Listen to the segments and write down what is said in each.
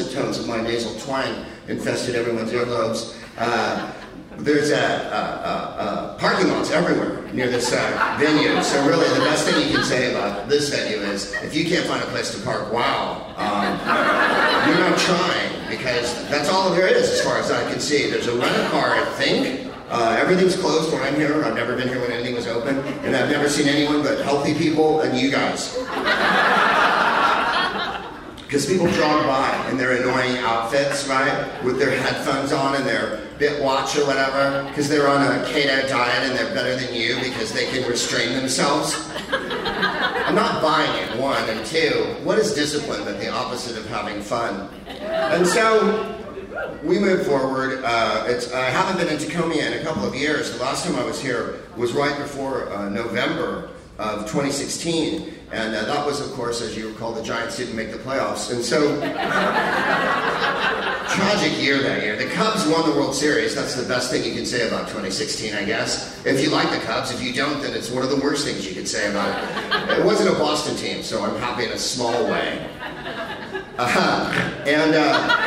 dulcet tones of my nasal twang infested everyone's earlobes. Uh, there's a, parking lots everywhere near this uh, venue. So really, the best thing you can say about this venue is, if you can't find a place to park, wow, um, you're not trying because that's all there is as far as I can see. There's a rental car, I think. Uh, everything's closed when I'm here. I've never been here when anything was open, and I've never seen anyone but healthy people and you guys. Because people jog by in their annoying outfits, right, with their headphones on and their bit watch or whatever, because they're on a keto diet and they're better than you because they can restrain themselves. I'm not buying it, one. And two, what is discipline but the opposite of having fun? And so we move forward. Uh, I haven't been in Tacoma in a couple of years. The last time I was here was right before uh, November of 2016. And uh, that was, of course, as you recall, the Giants didn't make the playoffs. And so, tragic year that year. The Cubs won the World Series. That's the best thing you can say about 2016, I guess. If you like the Cubs, if you don't, then it's one of the worst things you could say about it. It wasn't a Boston team, so I'm happy in a small way. Uh-huh. And. Uh,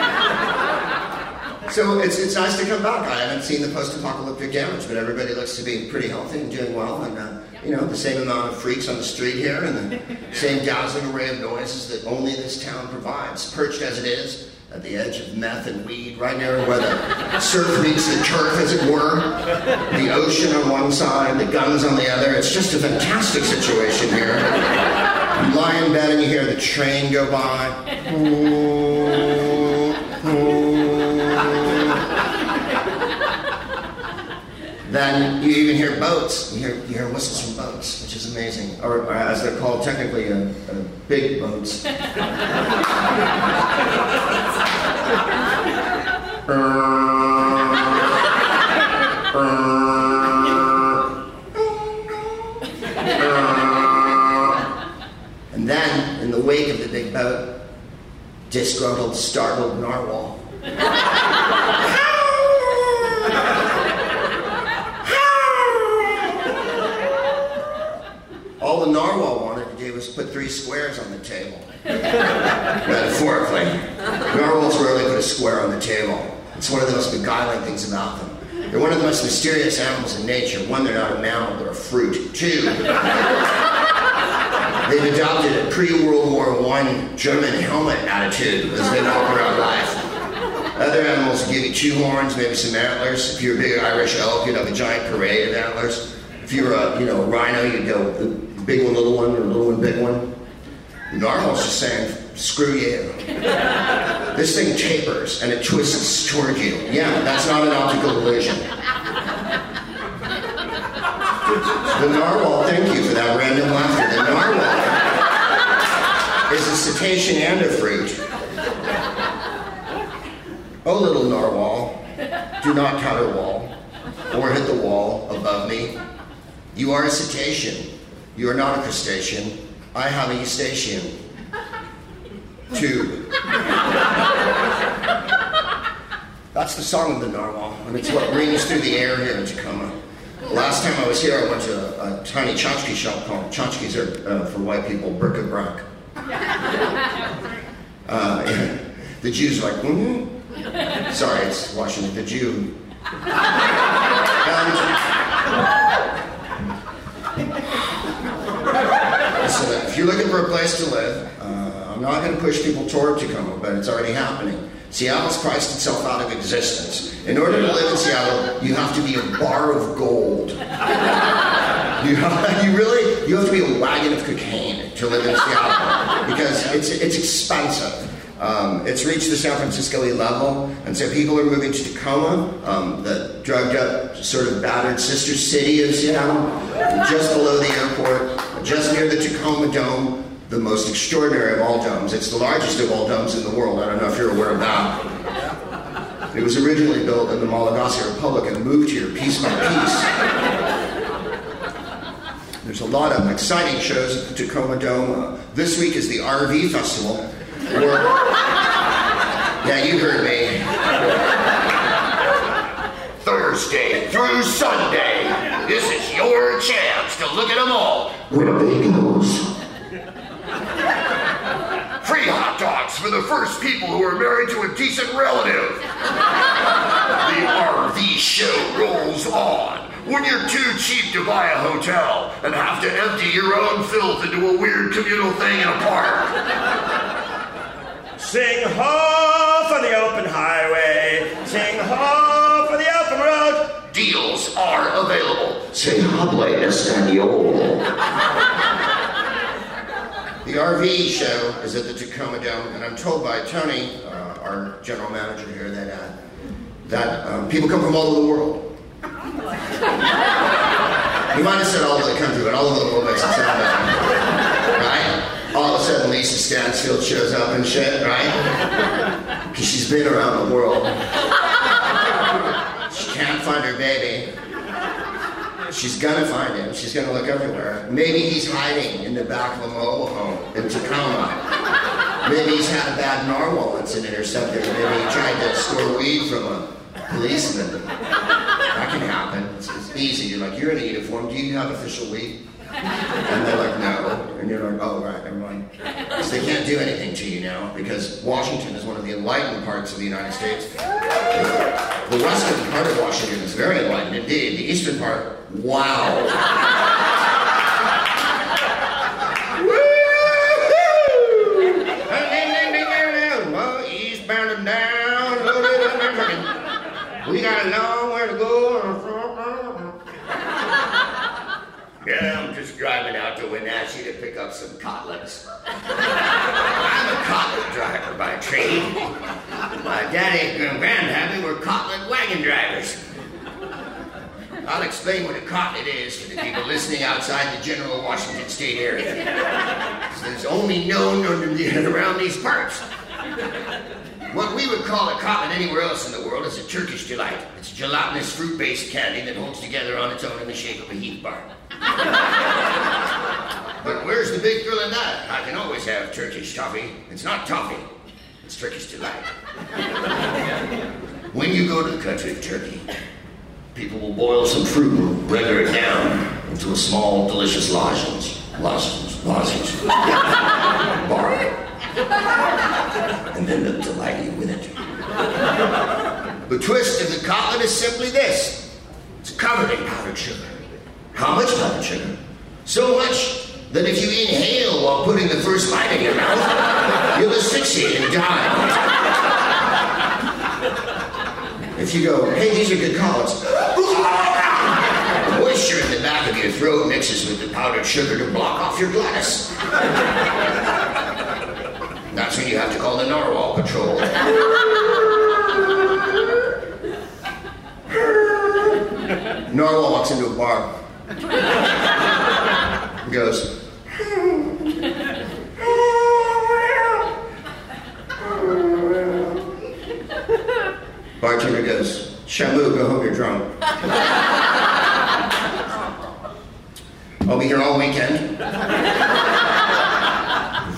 so it's, it's nice to come back. I haven't seen the post-apocalyptic damage, but everybody looks to be pretty healthy and doing well, and uh, you know the same amount of freaks on the street here, and the same dazzling array of noises that only this town provides, perched as it is at the edge of meth and weed, right near where the surf meets the turf, as it were. The ocean on one side, the guns on the other. It's just a fantastic situation here. You lie in bed and you hear the train go by. Ooh, Then you even hear boats. You hear, you hear whistles from boats, which is amazing. Or, or as they're called technically, uh, uh, big boats. and then, in the wake of the big boat, disgruntled, startled narwhal. all the narwhal wanted to do was put three squares on the table. Metaphorically. Narwhals rarely put a square on the table. It's one of the most beguiling things about them. They're one of the most mysterious animals in nature. One, they're not a mammal, they're a fruit. Two, they've adopted a pre-World War I German helmet attitude as they walk around life. Other animals give you two horns, maybe some antlers. If you're a big Irish elk, you'd have a giant parade of antlers. If you're a you know rhino, you'd go big one, little one, or little one, big one. Narwhal's just saying, screw you. This thing tapers and it twists toward you. Yeah, that's not an optical illusion. The narwhal, thank you for that random laughter. The narwhal is a cetacean and a fruit. Oh, little narwhal, do not counterwall or hit the wall above me. You are a cetacean. You are not a crustacean. I have a eustachian. That's the song of the narwhal, and it's what rings through the air here in Tacoma. Last time I was here, I went to a, a tiny tchotchke shop called tchotchkes are uh, for white people, bric-a-brac. Uh, the Jews are like, mm-hmm. Sorry, it's Washington. The Jew. And, Listen, if you're looking for a place to live, uh, not going to push people toward Tacoma, but it's already happening. Seattle's priced itself out of existence. In order to live in Seattle, you have to be a bar of gold. you, have, you really, you have to be a wagon of cocaine to live in Seattle because it's, it's expensive. Um, it's reached the San Francisco level, and so people are moving to Tacoma, um, the drugged up, sort of battered sister city of Seattle, just below the airport, just near the Tacoma Dome, the most extraordinary of all domes. It's the largest of all domes in the world. I don't know if you're aware of that. It was originally built in the Malagasy Republic and moved here piece by piece. There's a lot of exciting shows at the Tacoma Dome. Uh, this week is the RV Festival. Where, yeah, you heard me. Thursday through Sunday. This is your chance to look at them all. Winnebagos. Free hot dogs for the first people who are married to a decent relative. The RV show rolls on when you're too cheap to buy a hotel and have to empty your own filth into a weird communal thing in a park. Sing ho for the open highway. Sing ho for the open road. Deals are available. Se habla español. The RV show is at the Tacoma Dome, and I'm told by Tony, uh, our general manager here, that uh, that um, people come from all over the world. He might have said all over the country, but all over the world makes it sound better, right? All of a sudden, Lisa Stansfield shows up and shit, right? Because she's been around the world. She can't find her baby. She's gonna find him. She's gonna look everywhere. Maybe he's hiding in the back of a mobile home in Tacoma. Maybe he's had a bad narwhal incident or something. Maybe he tried to store weed from a policeman. That can happen. It's, it's easy. You're like, you're in a uniform. Do you have official weed? And they're like, no. And you're like, oh, right, never mind. Because they can't do anything to you now because Washington is one of the enlightened parts of the United States. The western part of Washington is very enlightened indeed. The eastern part, wow. Woo-hoo! Well, eastbound and down, loaded up and trucking. We got a long way to go. Yeah, I'm out to Wenatchee to pick up some cotlets. I'm a cotlet driver by trade. My daddy and granddaddy were cotlet wagon drivers. I'll explain what a cotlet is to the people listening outside the general Washington state area. It's only known around these parts. What we would call a cotlet anywhere else in the world is a Turkish delight. It's a gelatinous fruit-based candy that holds together on its own in the shape of a Heath bar. But where's the big thrill in that? I can always have Turkish toffee. It's not toffee. It's Turkish delight. when you go to the country of Turkey, people will boil some fruit and render it down into a small, delicious lozenge. Lozenge. Lozenge. Bar. And then they'll delight you with it. The twist of the cotlet is simply this. It's covered in powdered sugar. How much powdered sugar? So much that if you inhale while putting the first bite in your mouth, you'll asphyxiate and die. If you go, hey, these are good. The moisture in the back of your throat mixes with the powdered sugar to block off your glottis. That's when you have to call the narwhal patrol. Narwhal walks into a bar. He goes, Bartender goes, Shamu, go home, you're drunk. I'll be here all weekend.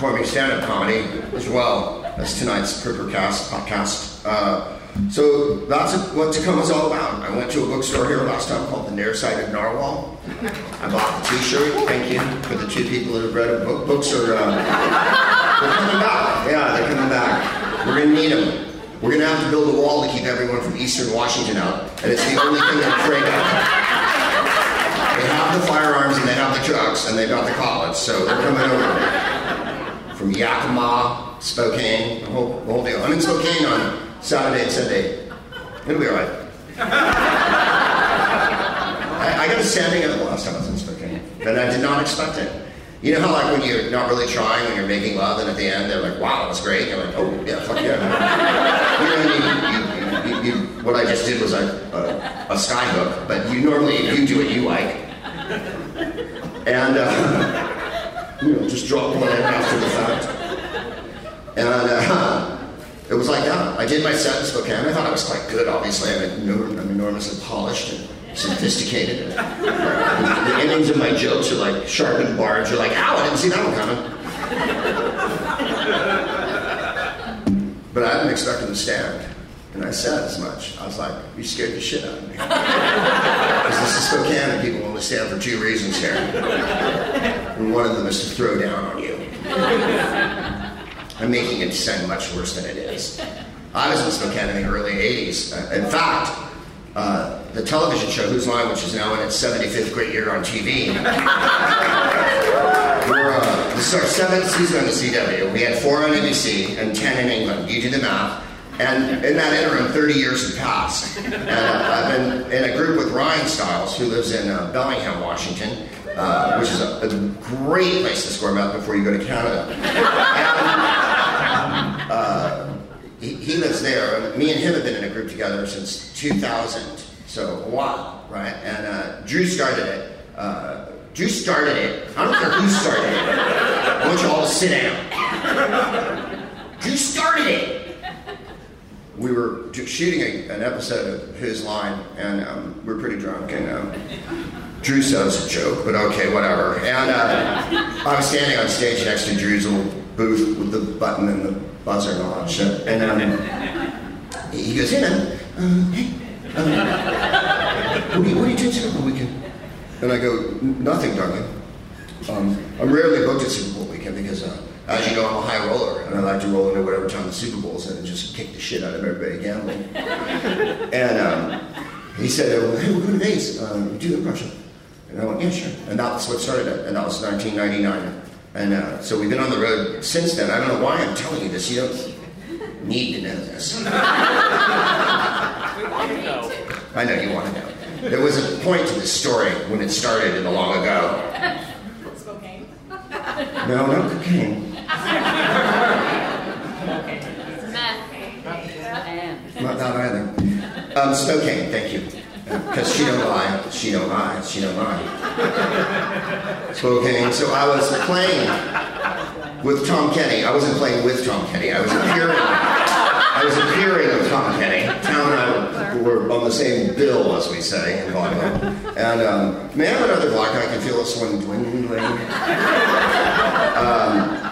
Performing stand-up comedy as well as tonight's Perpercast podcast. Uh, so that's what Tacoma's all about. I went to a bookstore here last time called The Nearsighted Narwhal. I bought the T-shirt. Thank you for the two people that have read it. Book, books are uh, they're coming back. Yeah, they're coming back. We're gonna need them. We're gonna have to build a wall to keep everyone from Eastern Washington out, and it's the only thing I'm afraid of. They have the firearms and they have the trucks and they've got the college, so they're coming over from Yakima, Spokane, the whole, the whole deal. I'm in Spokane on Saturday and Sunday. It'll be all right. I, I got a standing at the last time I was in Spokane, and I did not expect it. You know how like when you're not really trying when you're making love, and at the end they're like, "Wow, that was great." You're like, "Oh yeah, fuck yeah." you know, you, you, what I just did was a, a, a sky hook, but you normally you do what you like, and uh, you know just drop one after the fact, and. Uh, it was like that. I did my set in Spokane. I thought I was quite good, obviously. I'm, enor- I'm enormously polished and sophisticated. the endings of my jokes are like sharpened barbs. You're like, ow, I didn't see that one coming. But I didn't expect him to stand. And I said as much. I was like, you scared the shit out of me. Because this is Spokane and people only stand for two reasons here. And one of them is to throw down on you. I'm making it sound much worse than it is. I was in Spokane in the early 80s. Uh, in fact, uh, the television show Whose Line, which is now in its 75th great year on TV, uh, this is our seventh season on the CW. We had four on ABC and 10 in England. You do the math. And in that interim, 30 years have passed. And I've been in a group with Ryan Stiles, who lives in uh, Bellingham, Washington, uh, which is a, a, great place to score meth before you go to Canada. And, uh, he, he, lives there. Me and him have been in a group together since 2000, so a while, right? And uh, Drew started it. Uh, Drew started it. I don't care who started it. I want you all to sit down. Drew started it we were shooting a, an episode of Whose Line, and um, we are pretty drunk, and um, Drew says a joke, but okay, whatever. And uh, I was standing on stage next to Drew's little booth with the button and the buzzer and all that shit, and um, he goes, "Hey man, uh, hey, um, what, are you, what are you doing Super Bowl weekend?" And I go, "Nothing, darling. Um, I'm rarely booked at Super Bowl weekend because." Uh, as you know, I'm a high roller, and I like to roll into whatever time the Super Bowl's in and just kick the shit out of everybody gambling. and um, he said, well, hey, we're going to Vegas. Um, do the impression. And I went, yeah, sure. And that's what started it. And that was 1999. And uh, so we've been on the road since then. I don't know why I'm telling you this. You don't need to know this. we want to know. I know you want to know. There was a point to this story when it started in the long ago. Spokane? No, not cocaine. Not that either. Um, Spokane, thank you. Because she don't lie, she don't lie, she don't lie. Spokane. So I was playing with Tom Kenny. I wasn't playing with Tom Kenny. I was appearing. I was appearing with Tom Kenny. Tom and I were on the same bill, as we say in Vaudeville. And um, may I have another black guy? I can feel this one dwindling. Um,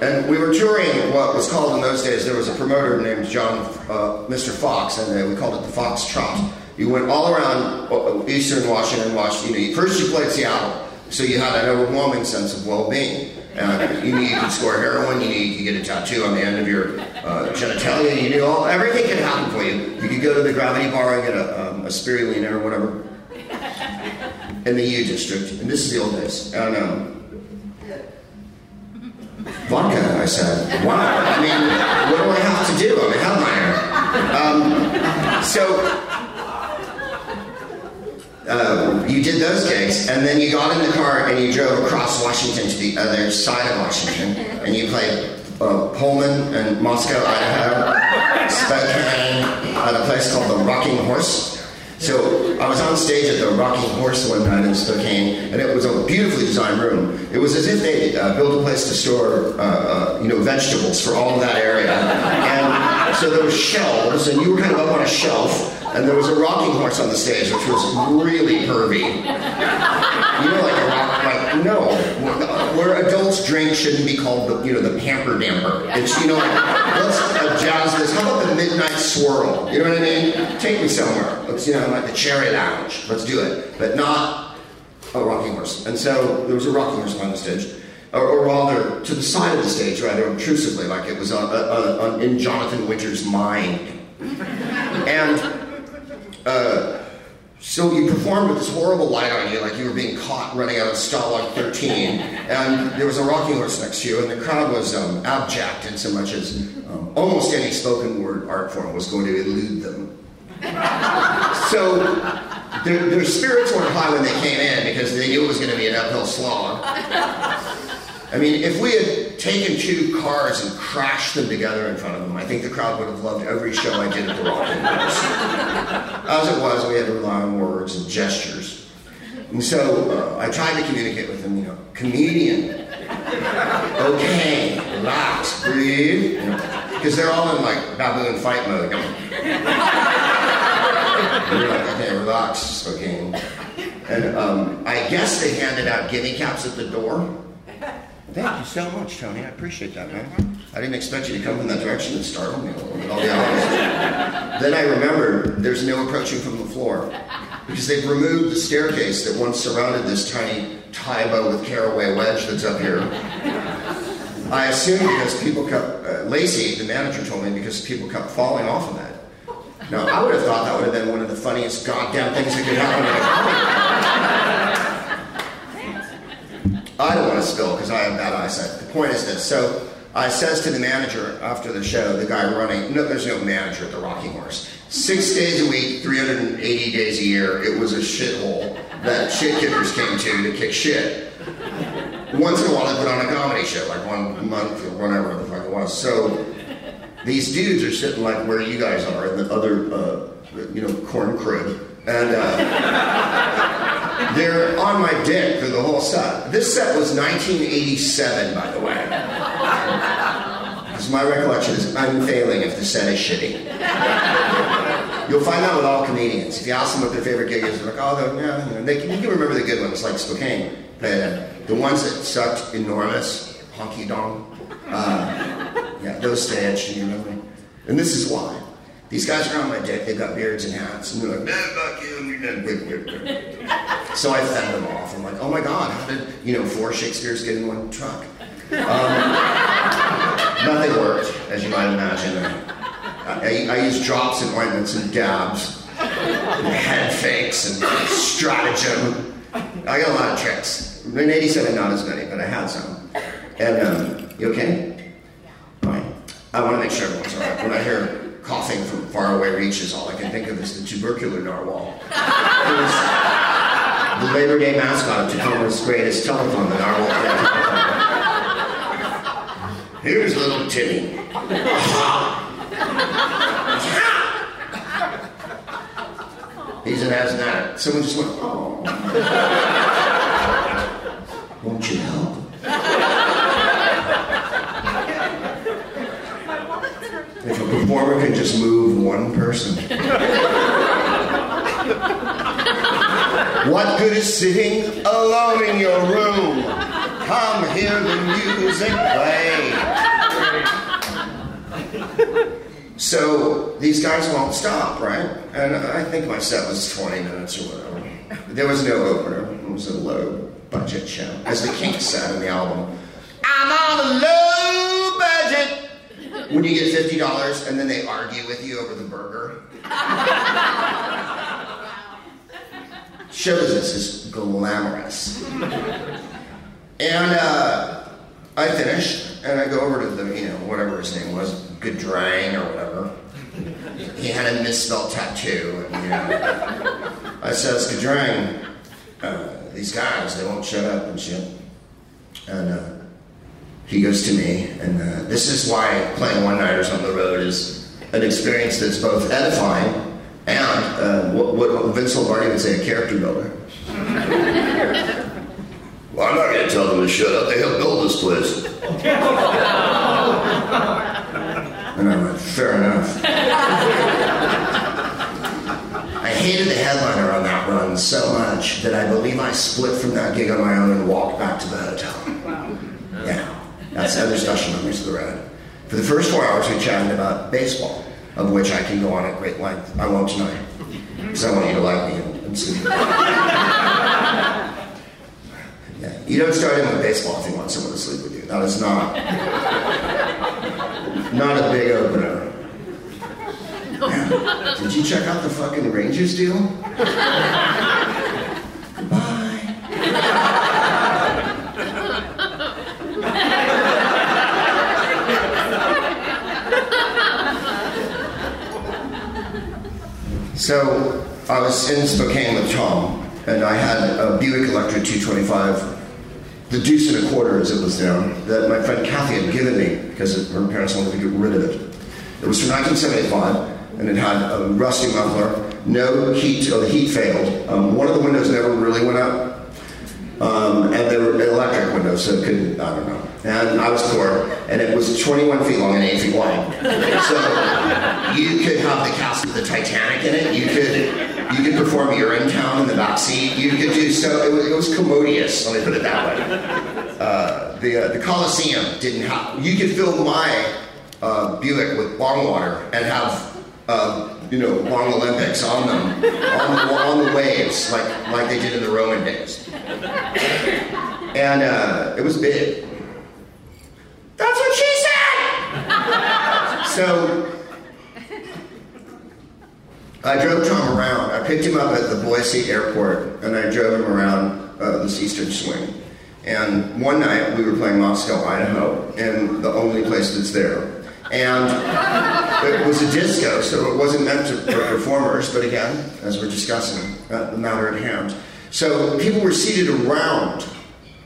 and we were touring what was called in those days, there was a promoter named John, uh, Mr. Fox, and we called it the Fox Trot. You went all around uh, eastern Washington, Washington. You know, first you played Seattle, so you had an overwhelming sense of well-being. You knew you could score heroin, you knew you could get a tattoo on the end of your uh, genitalia, you knew all, everything could happen for you. You could go to the Gravity Bar and get a, um, a spirulina or whatever in the U District, and this is the old days. And, um, vodka. I said, wow. I mean, what do I have to do? I'm a headliner. Um, so uh, you did those gigs, and then you got in the car and you drove across Washington to the other side of Washington, and you played uh, Pullman and Moscow, Idaho, Spokane, at a place called the Rocking Horse. So I was on stage at the Rocking Horse one night in Spokane, and it was a beautifully designed room. It was as if they uh, built a place to store, uh, uh, you know, vegetables for all of that area. And so there were shelves, and you were kind of up on a shelf, and there was a rocking horse on the stage, which was really pervy. You know, like a rock, like no, where adults drink shouldn't be called the, you know, the pamper damper. It's you know, let's adjust this. How about the midnight swirl? You know what I mean? Take me somewhere. Let's you know, like the cherry lounge. Let's do it, but not a rocking horse. And so there was a rocking horse on the stage. Or, or rather, to the side of the stage, rather obtrusively, like it was in Jonathan Winters' mind. And uh, so you performed with this horrible light on you, like you were being caught running out of Stalag 13, and there was a rocking horse next to you, and the crowd was um, abject in so much as um, almost any spoken word art form was going to elude them. so their, their spirits weren't high when they came in because they knew it was going to be an uphill slog. I mean, if we had taken two cars and crashed them together in front of them, I think the crowd would have loved every show I did at the Rocking Horse. As it was, we had to rely on words and gestures. And so uh, I tried to communicate with them, you know, comedian, okay, relax, breathe, because you know, they're all in like baboon fight mode. And you're like, okay, relax, okay. And um, I guess they handed out guinea caps at the door. Thank you so much, Tony. I appreciate that, man. I didn't expect you to come from that direction and startle me a little bit, I'll be honest. then I remembered there's no approaching from the floor because they've removed the staircase that once surrounded this tiny tie bow with caraway wedge that's up here. I assume because people kept, uh, Lacey, the manager, told me because people kept falling off of that. Now, I would have thought that would have been one of the funniest goddamn things that could happen. I don't want to spill because I have bad eyesight. The point is this. So I says to the manager after the show, the guy running, no, there's no manager at the Rocking Horse. Six days a week, 380 days a year, it was a shithole that shit kickers came to to kick shit. Once in a while, they put on a comedy show, like one month or whatever the fuck it was. So these dudes are sitting like where you guys are in the other, uh, you know, corn crib. And uh, they're on my dick for the whole set. This set was 1987, by the way. Because my recollection is unfailing if the set is shitty. You'll find out with all comedians. If you ask them what their favorite gig is, they're like, oh, yeah, you, know, they can, you can remember the good ones, like Spokane. But the ones that sucked enormous, honky donk, uh, yeah, those stay etched in your memory. And this is why. These guys are on my dick, they've got beards and hats, and they're like, man, fuck you, you're. So I fend them off. I'm like, oh my god, how did, you know, four Shakespeare's get in one truck? Um, nothing worked, as you might imagine. I, I, I used drops and ointments and dabs, and head fakes and stratagem. I got a lot of tricks. In 87, not as many, but I had some. And, um, you okay? Fine. I want to make sure everyone's all right. When I hear coughing from faraway reaches, all I can think of is the tubercular narwhal. It was the Labor Day mascot of Tacoma's greatest telephone, the narwhal. Here's little Timmy. He's an asthmatic. Someone just went, oh. Won't you help? A can just move one person. what good is sitting alone in your room? Come hear the music play. So these guys won't stop, right? And I think my set was 20 minutes or whatever. There was no opener. It was a low budget show. As the Kinks said in the album, I'm on a low. When you get $50 and then they argue with you over the burger. Show business is glamorous. And uh, I finish and I go over to the, you know, whatever his name was, Gadrang or whatever. He had a misspelled tattoo. And, you know, I says, Gadrang, uh, these guys, they won't shut up and shit. And uh, he goes to me, and uh, this is why playing one-nighters on the road is an experience that's both edifying and uh, what, what Vince Lombardi would say, a character builder. well, I'm not going to tell them to shut up. They helped build this place. and I went, fair enough. I hated the headliner on that run so much that I believe I split from that gig on my own and walked back to the hotel. That's other special memories of the road. For the first four hours, we chatted about baseball, of which I can go on at great length. I won't tonight, because I want you to like me and, and sleep. Yeah. You don't start in with baseball if you want someone to sleep with you. That is not not a big opener. Yeah. Did you check out the fucking Rangers deal? Goodbye. So I was in Spokane with Tom, and I had a Buick Electra 225, the deuce and a quarter as it was known, that my friend Kathy had given me because her parents wanted to get rid of it. It was from 1975, and it had a rusty muffler, no heat, oh, the heat failed. Um, one of the windows never really went up, um, and they were electric windows, so it couldn't, I don't know. And I was poor, and it was 21 feet long and 8 feet wide. So you could have the cast of the Titanic in it. You could You could perform Urinetown in the back seat. You could do so. It was, it was commodious. Let me put it that way. Uh, the uh, the Coliseum didn't have. You could fill my uh, Buick with bong water and have uh, you know long Olympics on them on the, on the waves like like they did in the Roman days. And uh, it was big. That's what she said. So I drove Tom around. I picked him up at the Boise airport and I drove him around uh, this Eastern Swing. And one night we were playing Moscow, Idaho, in the only place that's there. And it was a disco, so it wasn't meant to, for performers, but again, as we're discussing, uh, the matter at hand. So people were seated around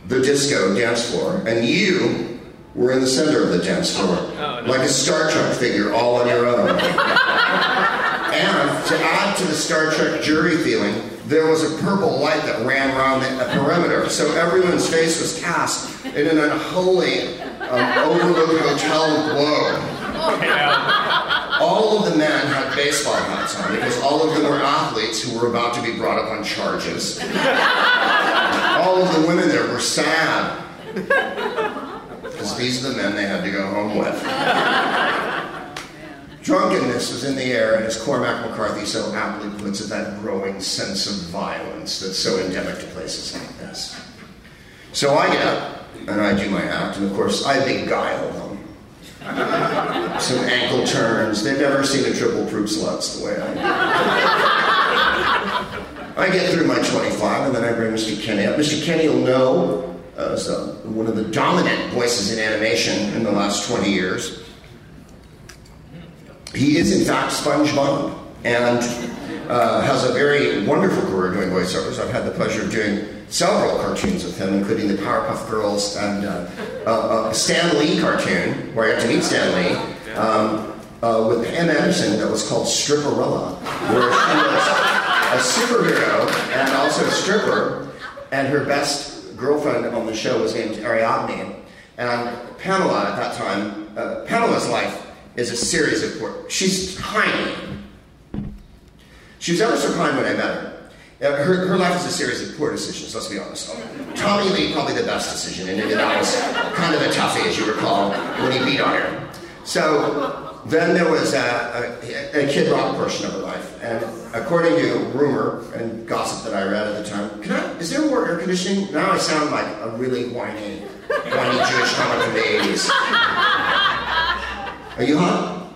the disco dance floor, and you were in the center of the dance floor, like a Star Trek figure all on your own. and to add to the Star Trek jury feeling, there was a purple light that ran around the perimeter, so everyone's face was cast in an unholy um, overlook hotel glow. All of the men had baseball hats on because all of them were athletes who were about to be brought up on charges. All of the women there were sad because these are the men they had to go home with. Drunkenness was in the air, and as Cormac McCarthy so aptly puts it, that growing sense of violence that's so endemic to places like this. So I get up and I do my act, and of course I beguile them. Some ankle turns. They've never seen a triple Fruit Sluts the way I do. I get through my 25, and then I bring Mr. Kenny up. Mr. Kenny will know uh, one of the dominant voices in animation in the last 20 years. He is, in fact, SpongeBob and uh, has a very wonderful career doing voiceovers. I've had the pleasure of doing several cartoons with him, including the Powerpuff Girls and uh, a Stan Lee cartoon, where I got to meet Stan Lee, um, uh, with Pam Anderson that was called Stripperella, where she was a superhero and also a stripper, and her best girlfriend on the show was named Ariadne. And Pamela at that time, uh, Pamela's life is a series of poor. She's tiny. She was ever so kind when I met her. Uh, Her, her life is a series of poor decisions, let's be honest. Tommy Lee, probably the best decision, and that was kind of a toughie, as you recall, when he beat on her. So then there was a, a, a Kid Rock portion of her life, and according to rumor and gossip that I read at the time, can I, is there more air conditioning? Now I sound like a really whiny, whiny Jewish comic from the 80s. Are you hot?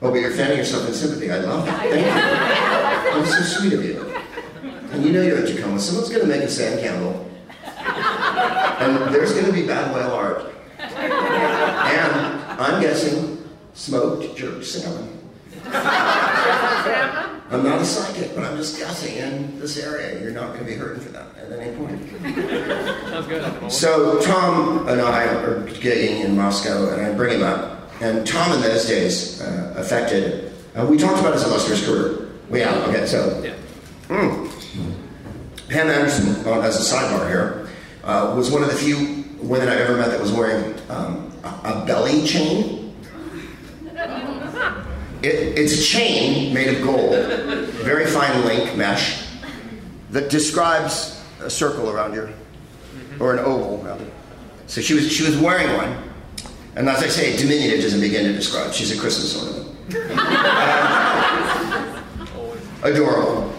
Oh, but you're fanning yourself in sympathy. I love that. Thank you. That's so sweet of you. And you know you're in Tacoma. Someone's going to make a sand candle. And there's going to be bad whale art. And I'm guessing smoked jerk salmon. I'm not a psychic, but I'm just guessing in this area. You're not going to be hurting for that at any point. Sounds good. So Tom and I are gigging in Moscow, and I bring him up. And Tom, in those days, uh, affected. Uh, we talked about his illustrious career. We have. Okay, so Yeah. Pam Anderson, as a sidebar here, uh, was one of the few women I've ever met that was wearing um, a, a belly chain. It, it's a chain made of gold, very fine link mesh, that describes a circle around your, or an oval rather. So she was she was wearing one, and as I say, diminutive doesn't begin to describe. She's a Christmas ornament. Um, adorable.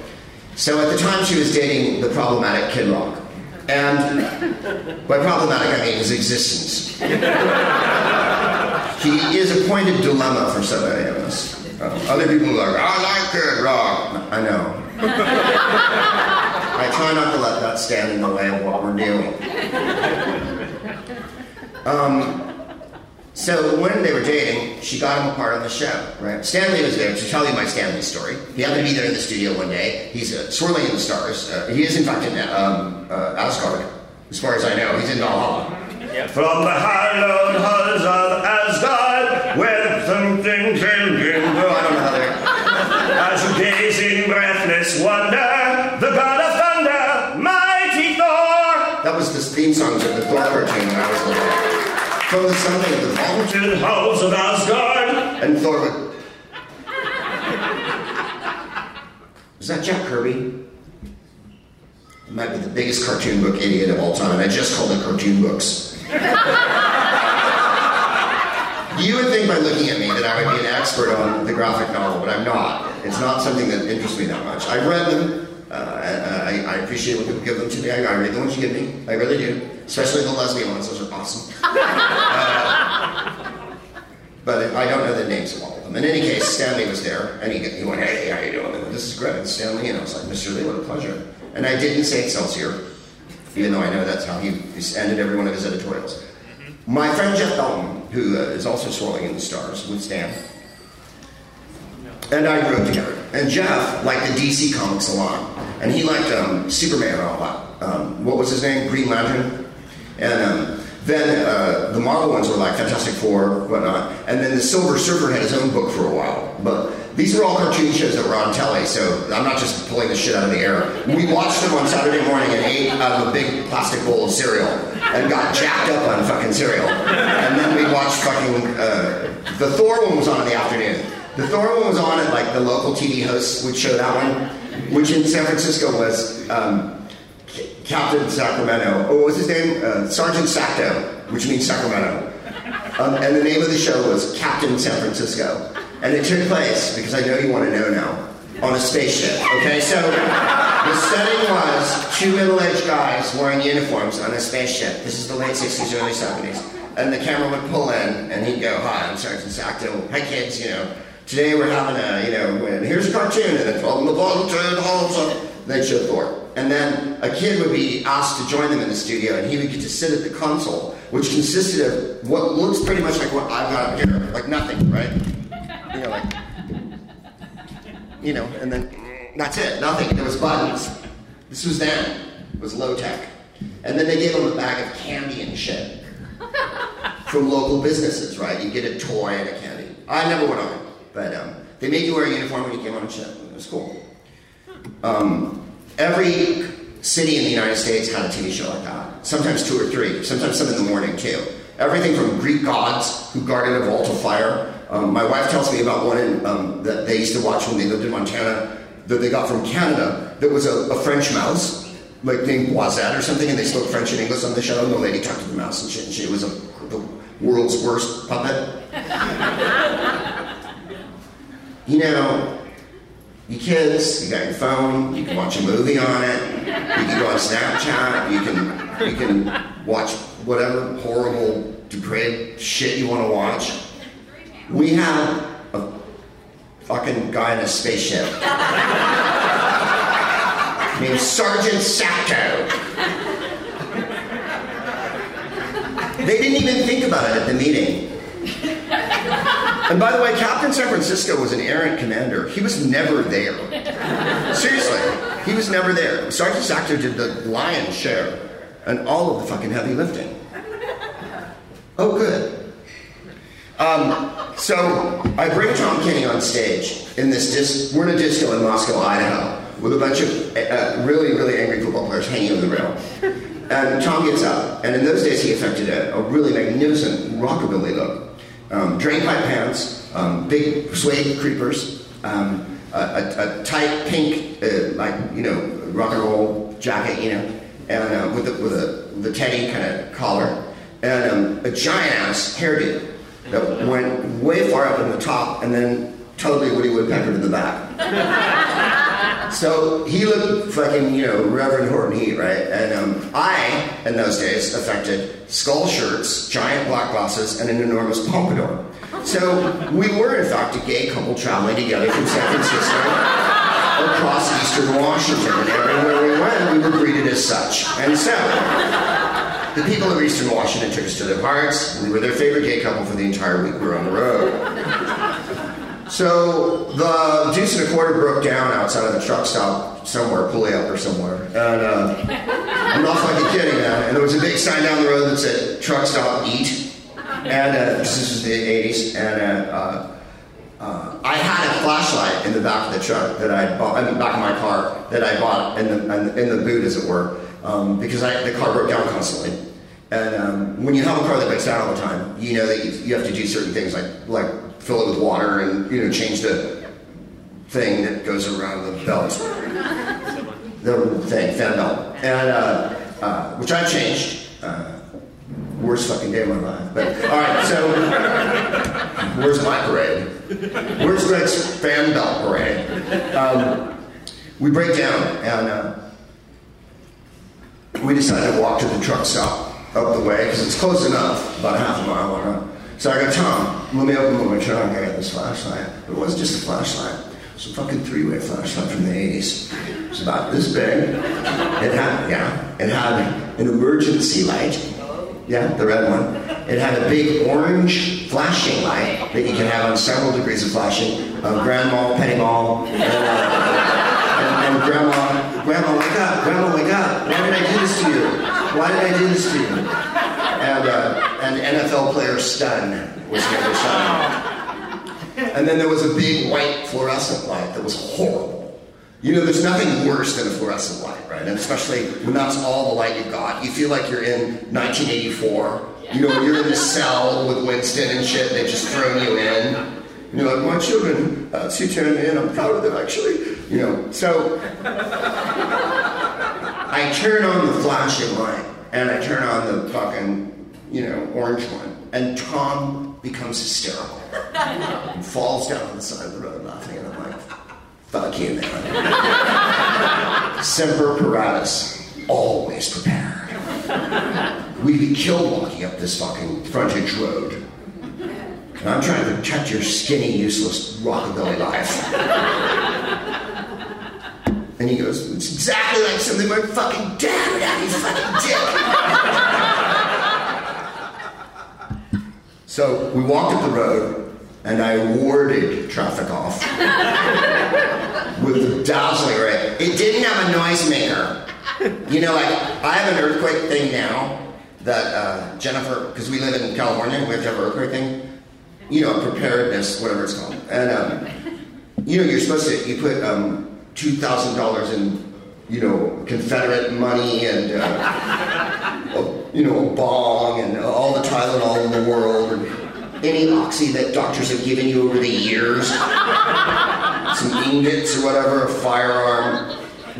So at the time, she was dating the problematic Kid Rock. And by problematic, I mean his existence. he is a pointed dilemma for so many of us. Uh, other people are like, I like Kid Rock. I know. I try not to let that stand in the way of what we're doing. Um, so when they were dating, she got him a part on the show, right? Stan Lee was there to tell you my Stan Lee story. He happened to be there in the studio one day. He's uh, swirling in the stars. Uh, he is, in fact, in um, uh, Asgard, as far as I know. He's in Valhalla. From the hallowed halls of Asgard, where something changing Oh, I don't know how they're... As you gaze in breathless wonder, the god of thunder, mighty Thor, That was the theme song to the Thor cartoon when I was little. From the something of the vault, to the halls of Asgard. and Thor would... Is that Jack Kirby? He might be the biggest cartoon book idiot of all time, and I just called it cartoon books. You would think by looking at me that I would be an expert on the graphic novel, but I'm not. It's not something that interests me that much. I've read them. Uh, I, I, appreciate when people give them to me. I, I, read the ones you give me. I really do. Especially the lesbian ones. Those are awesome. Uh, but I don't know the names of all of them. In any case, Stan Lee was there, and he, he went, "Hey, how you doing?" And this is Greg Stan Lee, and I was like, "Mr. Lee, what a pleasure." And I didn't say Excelsior, even though I know that's how he, he ended every one of his editorials. My friend Jeff Dalton, who uh, is also swirling in the stars with Stan, and I grew up together. And Jeff liked the DC Comics a lot, and he liked um, Superman a lot. Um, what was his name? Green Lantern. And um, then uh, the Marvel ones were like Fantastic Four, whatnot. And then the Silver Surfer had his own book for a while. But these were all cartoon shows that were on telly, so I'm not just pulling this shit out of the air. We watched them on Saturday morning and ate out of a big plastic bowl of cereal and got jacked up on fucking cereal. And then we watched fucking. Uh, the Thor one was on in the afternoon. The Thor one was on at like the local TV hosts would show that one, which in San Francisco was. Um, Captain Sacramento. Oh, what was his name? Uh, Sergeant Sacto, which means Sacramento. Um, and the name of the show was Captain San Francisco. And it took place, because I know you want to know now, on a spaceship. Okay, so the setting was two middle aged guys wearing uniforms on a spaceship. This is the late 60s, early 70s. And the camera would pull in, and he'd go, Hi, I'm Sergeant Sacto. Hi, kids, you know. Today we're having a, you know, here's a cartoon, and then from the bottom to the whole, they'd show Thor. And then a kid would be asked to join them in the studio, and he would get to sit at the console, which consisted of what looks pretty much like what I've got up here, like nothing, right? You know, like, you know, and then that's it, nothing. There was buttons. This was then. It was low tech. And then they gave them a bag of candy and shit from local businesses, right? You get a toy and a candy. I never went on, but um, they made you wear a uniform when you came on a ship. It was cool. Um, every city in the United States had a TV show like that. Sometimes two or three, sometimes some in the morning too. Everything from Greek gods who guarded a vault of fire. Um, my wife tells me about one in, um, that they used to watch when they lived in Montana that they got from Canada that was a, a French mouse, like named Boisette or something, and they spoke French and English on the show, and the lady talked to the mouse and shit, and she was a, the world's worst puppet. you know, you kids, you got your phone, you can watch a movie on it, you can go on Snapchat, you can you can watch whatever horrible, depraved shit you want to watch. We have a fucking guy in a spaceship named Sergeant Sacto. They didn't even think about it at the meeting. And by the way, Captain San Francisco was an errant commander. He was never there. Seriously, he was never there. Sergeant Sacto did the lion's share and all of the fucking heavy lifting. Oh, good. Um, so I bring Tom Kenny on stage in this dis- we're in a disco in Moscow, Idaho, with a bunch of uh, really, really angry football players hanging over the rail. And Tom gets up, and in those days he affected a, a really magnificent rockabilly look um, drain pipe pants, um, big suede creepers, um, a, a, a, tight pink, uh, like you know, rock and roll jacket, you know, and uh, with a, with a the teddy kind of collar, and um, a giant ass hairdo that went way far up in the top, and then totally Woody Woodpecker to the back. So he looked fucking, you know, Reverend Horton Heat, right? And um, I, in those days, affected skull shirts, giant black glasses, and an enormous pompadour. So we were, in fact, a gay couple traveling together from San Francisco across eastern Washington. And everywhere we went, we were greeted as such. And so, the people of eastern Washington took us to their hearts. We were their favorite gay couple for the entire week we were on the road. So the deuce and a quarter broke down outside of a truck stop somewhere, Puyallup or somewhere. And uh, I'm not fucking kidding, man. And there was a big sign down the road that said "Truck Stop Eat," and uh, this was the '80s. And uh, uh, I had a flashlight in the back of the truck that I bought, in the back of my car that I bought in the in the boot, as it were, um, because I, the car broke down constantly. And um, when you have a car that breaks down all the time, you know that you, you have to do certain things like like fill it with water and you know change the thing that goes around the belt. The thing, fan belt. And, uh, uh, which I changed. Uh, worst fucking day of my life. But, alright, so, where's my parade? Where's Greg's fan belt parade? Um, we break down and uh, we decided to walk to the truck stop up the way because it's close enough, about a half a mile. Or so So I go, Tom, let me open my trunk. I got this flashlight. But it wasn't just a flashlight. It was a fucking three-way flashlight from the 80s. It was about this big. It had, yeah, it had an emergency light. Yeah, the red one. It had a big orange flashing light that you can have on several degrees of flashing. Uh, grand mal, penny mal, and, uh, and, and grandma, grandma, wake up, grandma, wake up. Why did I do this to you? Why did I do this to you? And, uh, and NFL player stun was the other side. And then there was a big white fluorescent light that was horrible. You know, there's nothing worse than a fluorescent light, right? And especially when that's all the light you've got. You feel like you're in 1984. You know, you're in the cell with Winston and shit, they've just thrown you in. And you're like, my children, uh, she turned me in, I'm proud of them actually. You know, so I turn on the flashing light and I turn on the fucking, you know, orange one. And Tom becomes hysterical. and falls down on the side of the road laughing. And I'm like, fuck you, man. Semper Paratus, always prepared. We'd be killed walking up this fucking frontage road. And I'm trying to protect your skinny, useless rockabilly life. And he goes, it's exactly like something my fucking dad would have, you fucking dick. so we walked up the road, and I warded traffic off with the dazzling ray. It didn't have a noisemaker. You know, like, I have an earthquake thing now that uh, Jennifer, because we live in California, we have to have an earthquake thing. You know, preparedness, whatever it's called. And, um, you know, you're supposed to, you put, um, two thousand dollars in, you know, Confederate money and, uh, a, you know, a bong and all the Tylenol in the world and any oxy that doctors have given you over the years, some ingots or whatever, a firearm,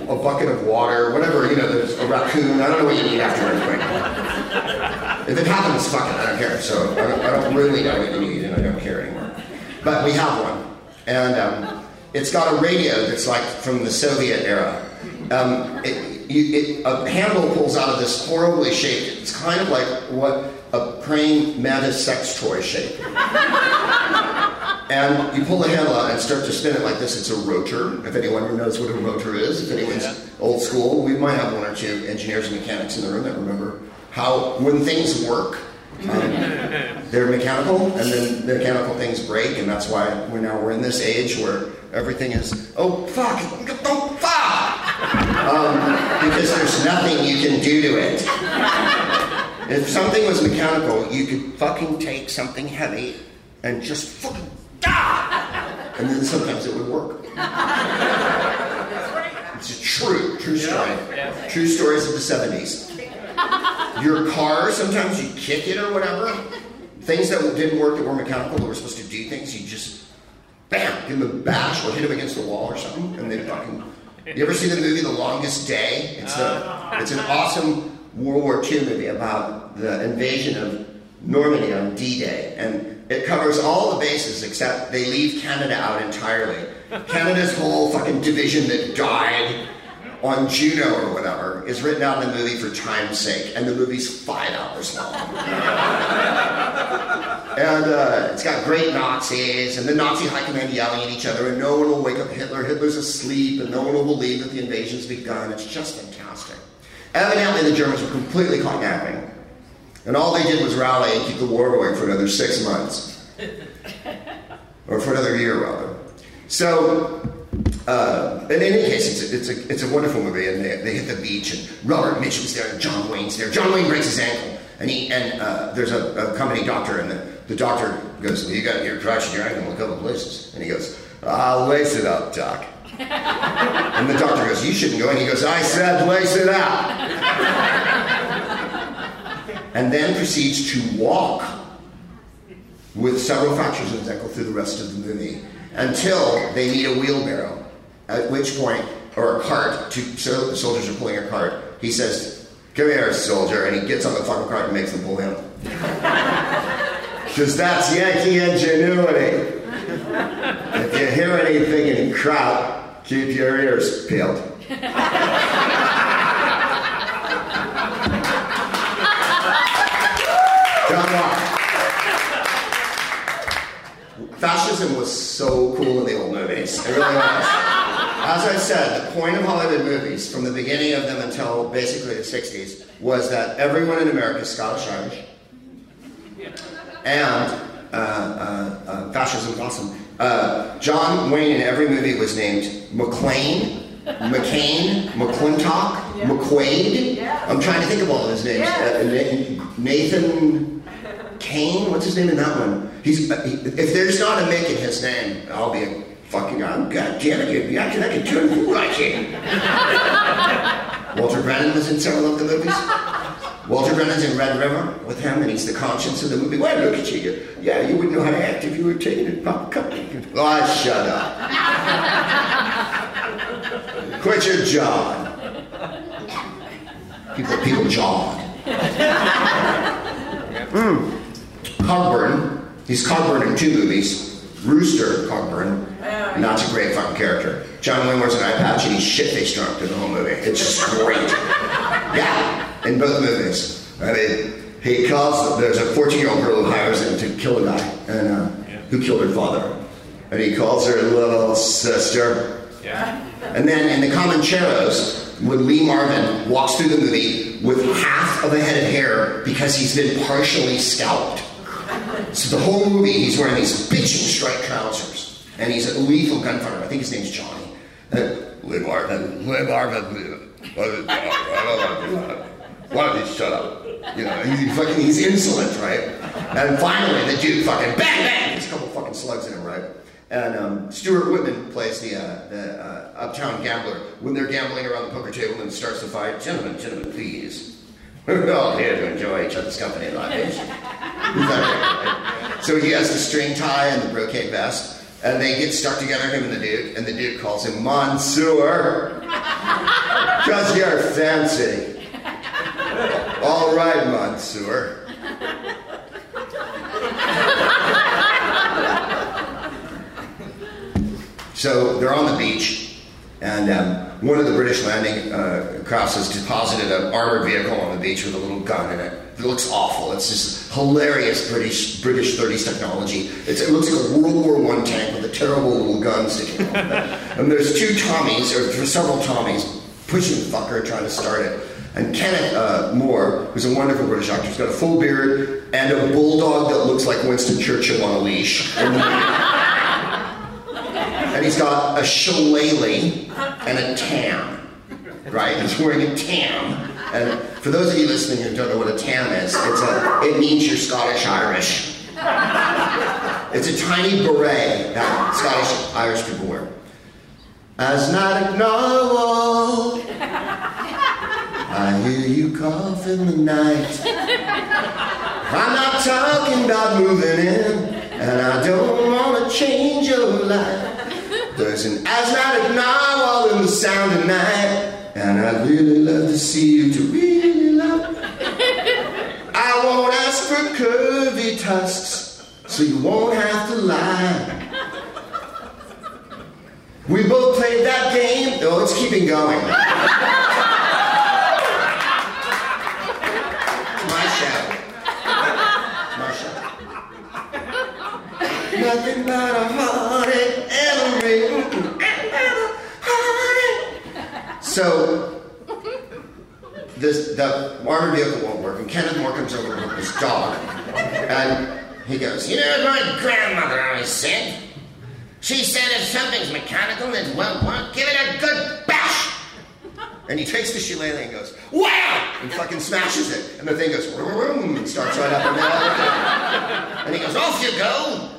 a bucket of water, whatever. You know, there's a raccoon. I don't know what you need after an. If it happens, fuck it. I don't care. So I don't, I don't really know what you need, and I don't care anymore. But we have one, and. Um, it's got a radio that's like from the Soviet era. Um, it, you, it, a handle pulls out of this horribly shaped. It's kind of like what a praying mantis sex toy shape. and you pull the handle out and start to spin it like this. It's a rotor. If anyone knows what a rotor is, if anyone's Yeah. old school, we might have one or two engineers and mechanics in the room that remember how when things work. Um, they're mechanical, and then the mechanical things break, and that's why we're now we're in this age where everything is oh fuck, oh fuck, um, because there's nothing you can do to it. If something was mechanical, you could fucking take something heavy and just fucking ah, and then sometimes it would work. It's a true, true story. True stories of the '70s. Your car, sometimes you kick it or whatever. Things that didn't work that were mechanical that were supposed to do things, you just bam, give them a bash or hit them against the wall or something, and they fucking. You ever see the movie The Longest Day? It's a, uh-huh. it's an awesome World War II movie about the invasion of Normandy on D-Day, and it covers all the bases except they leave Canada out entirely. Canada's whole fucking division that died on Juno or whatever is written out in the movie for time's sake, and the movie's five hours long. and uh, it's got great Nazis, and the Nazi high command yelling at each other, and no one will wake up Hitler. Hitler's asleep, and no one will believe that the invasion's begun. It's just fantastic. Evidently, the Germans were completely caught napping, and all they did was rally and keep the war going for another six months, or for another year rather. So uh, in any case, it's a, it's a, it's a wonderful movie, and they, they hit the beach, and Robert Mitchum's there, and John Wayne's there. John Wayne breaks his ankle, and he and uh, there's a, a company doctor, and the, the doctor goes, "You got your fractured your ankle in a couple of places," and he goes, "I'll lace it up, doc." and the doctor goes, "You shouldn't go," and he goes, "I said lace it up," and then proceeds to walk with several fractures in his ankle through the rest of the movie. until they meet a wheelbarrow. At which point, or a cart, two so the soldiers are pulling a cart. He says, Come here, soldier. And he gets on the fucking cart and makes them pull him. Because that's Yankee ingenuity. If you hear anything in crowd, keep your ears peeled. Fascism was so cool in the old movies. It really was. As I said, the point of Hollywood movies, from the beginning of them until basically the 60s, was that everyone in America is Scottish Irish. And uh, uh, uh, fascism was awesome. Uh, John Wayne in every movie was named McLean, McCain, McLintock, McQuaid. I'm trying to think of all of his names. Uh, Nathan Kane, what's his name in that one? He's uh, he, if there's not a Mick in his name, I'll be fucking I'm God damn it, you're acting like a turn fool like him. Walter Brennan was in several of the movies. Walter Brennan's in Red River with him, and he's the conscience of the movie. Well, look at you. yeah, you wouldn't know how to act if you were taking it proper company. Oh, shut up. Quit your job. People, people John. Mm. Cogburn. He's Cogburn in two movies. Rooster Cogburn. And that's a great fucking character. John Wayne wears an eye patch and he's shit-faced drunk through the whole movie. It's just great. Yeah, in both movies. I mean, he calls, there's a 14-year-old girl who hires him to kill a guy and uh, who killed her father. And he calls her little sister. Yeah. And then in the Comancheros, when Lee Marvin walks through the movie with half of a head of hair because he's been partially scalped. So the whole movie he's wearing these bitching striped trousers. And he's a lethal gunfighter. I think his name's Johnny. Why don't you shut up? You know, he's fucking, he's insolent, right? And finally, the dude fucking bang bang, gets a couple fucking slugs in him, right? And um, Stuart Whitman plays the, uh, the uh, uptown gambler when they're gambling around the poker table and starts the fight. Gentlemen, gentlemen, please. We're all here to enjoy each other's company right? So he has the string tie and the brocade vest, and they get stuck together, him and the dude, and the dude calls him Monsieur. Because you're fancy. All right, Monsieur. So they're on the beach, and um, one of the British landing uh, crafts has deposited an armored vehicle on the beach with a little gun in it. It looks awful. It's just hilarious British British 30s technology. It's, it looks like a World War One tank with a terrible little gun sticking out. of it. and there's two Tommies, or several Tommies, pushing the fucker trying to start it. And Kenneth uh, More, who's a wonderful British actor, he's got a full beard and a bulldog that looks like Winston Churchill on a leash. And, he's got a shillelagh uh-huh. and a tam, right? He's wearing a tam. And for those of you listening who don't know what a tam is, it's a, it means you're Scottish Irish. It's a tiny beret that Scottish Irish people wear. As night narwhal, I hear you cough in the night. I'm not talking about moving in, and I don't want to change your life. There's an asthmatic narwhal in the sound of night, and I'd really love to see you to really love. I won't ask for curvy tusks, so you won't have to lie. We both played that game. Oh, it's keeping going. My show. My show. Nothing but a heartache. So this the armored vehicle won't work, and Kenneth More comes over with his dog, and he goes, "You know what my grandmother always said? She said if something's mechanical and won't work, give it a good bash." And he takes the shillelagh and goes, wow! And fucking smashes it. And the thing goes, vroom, and starts right up and down. And he goes, off you go.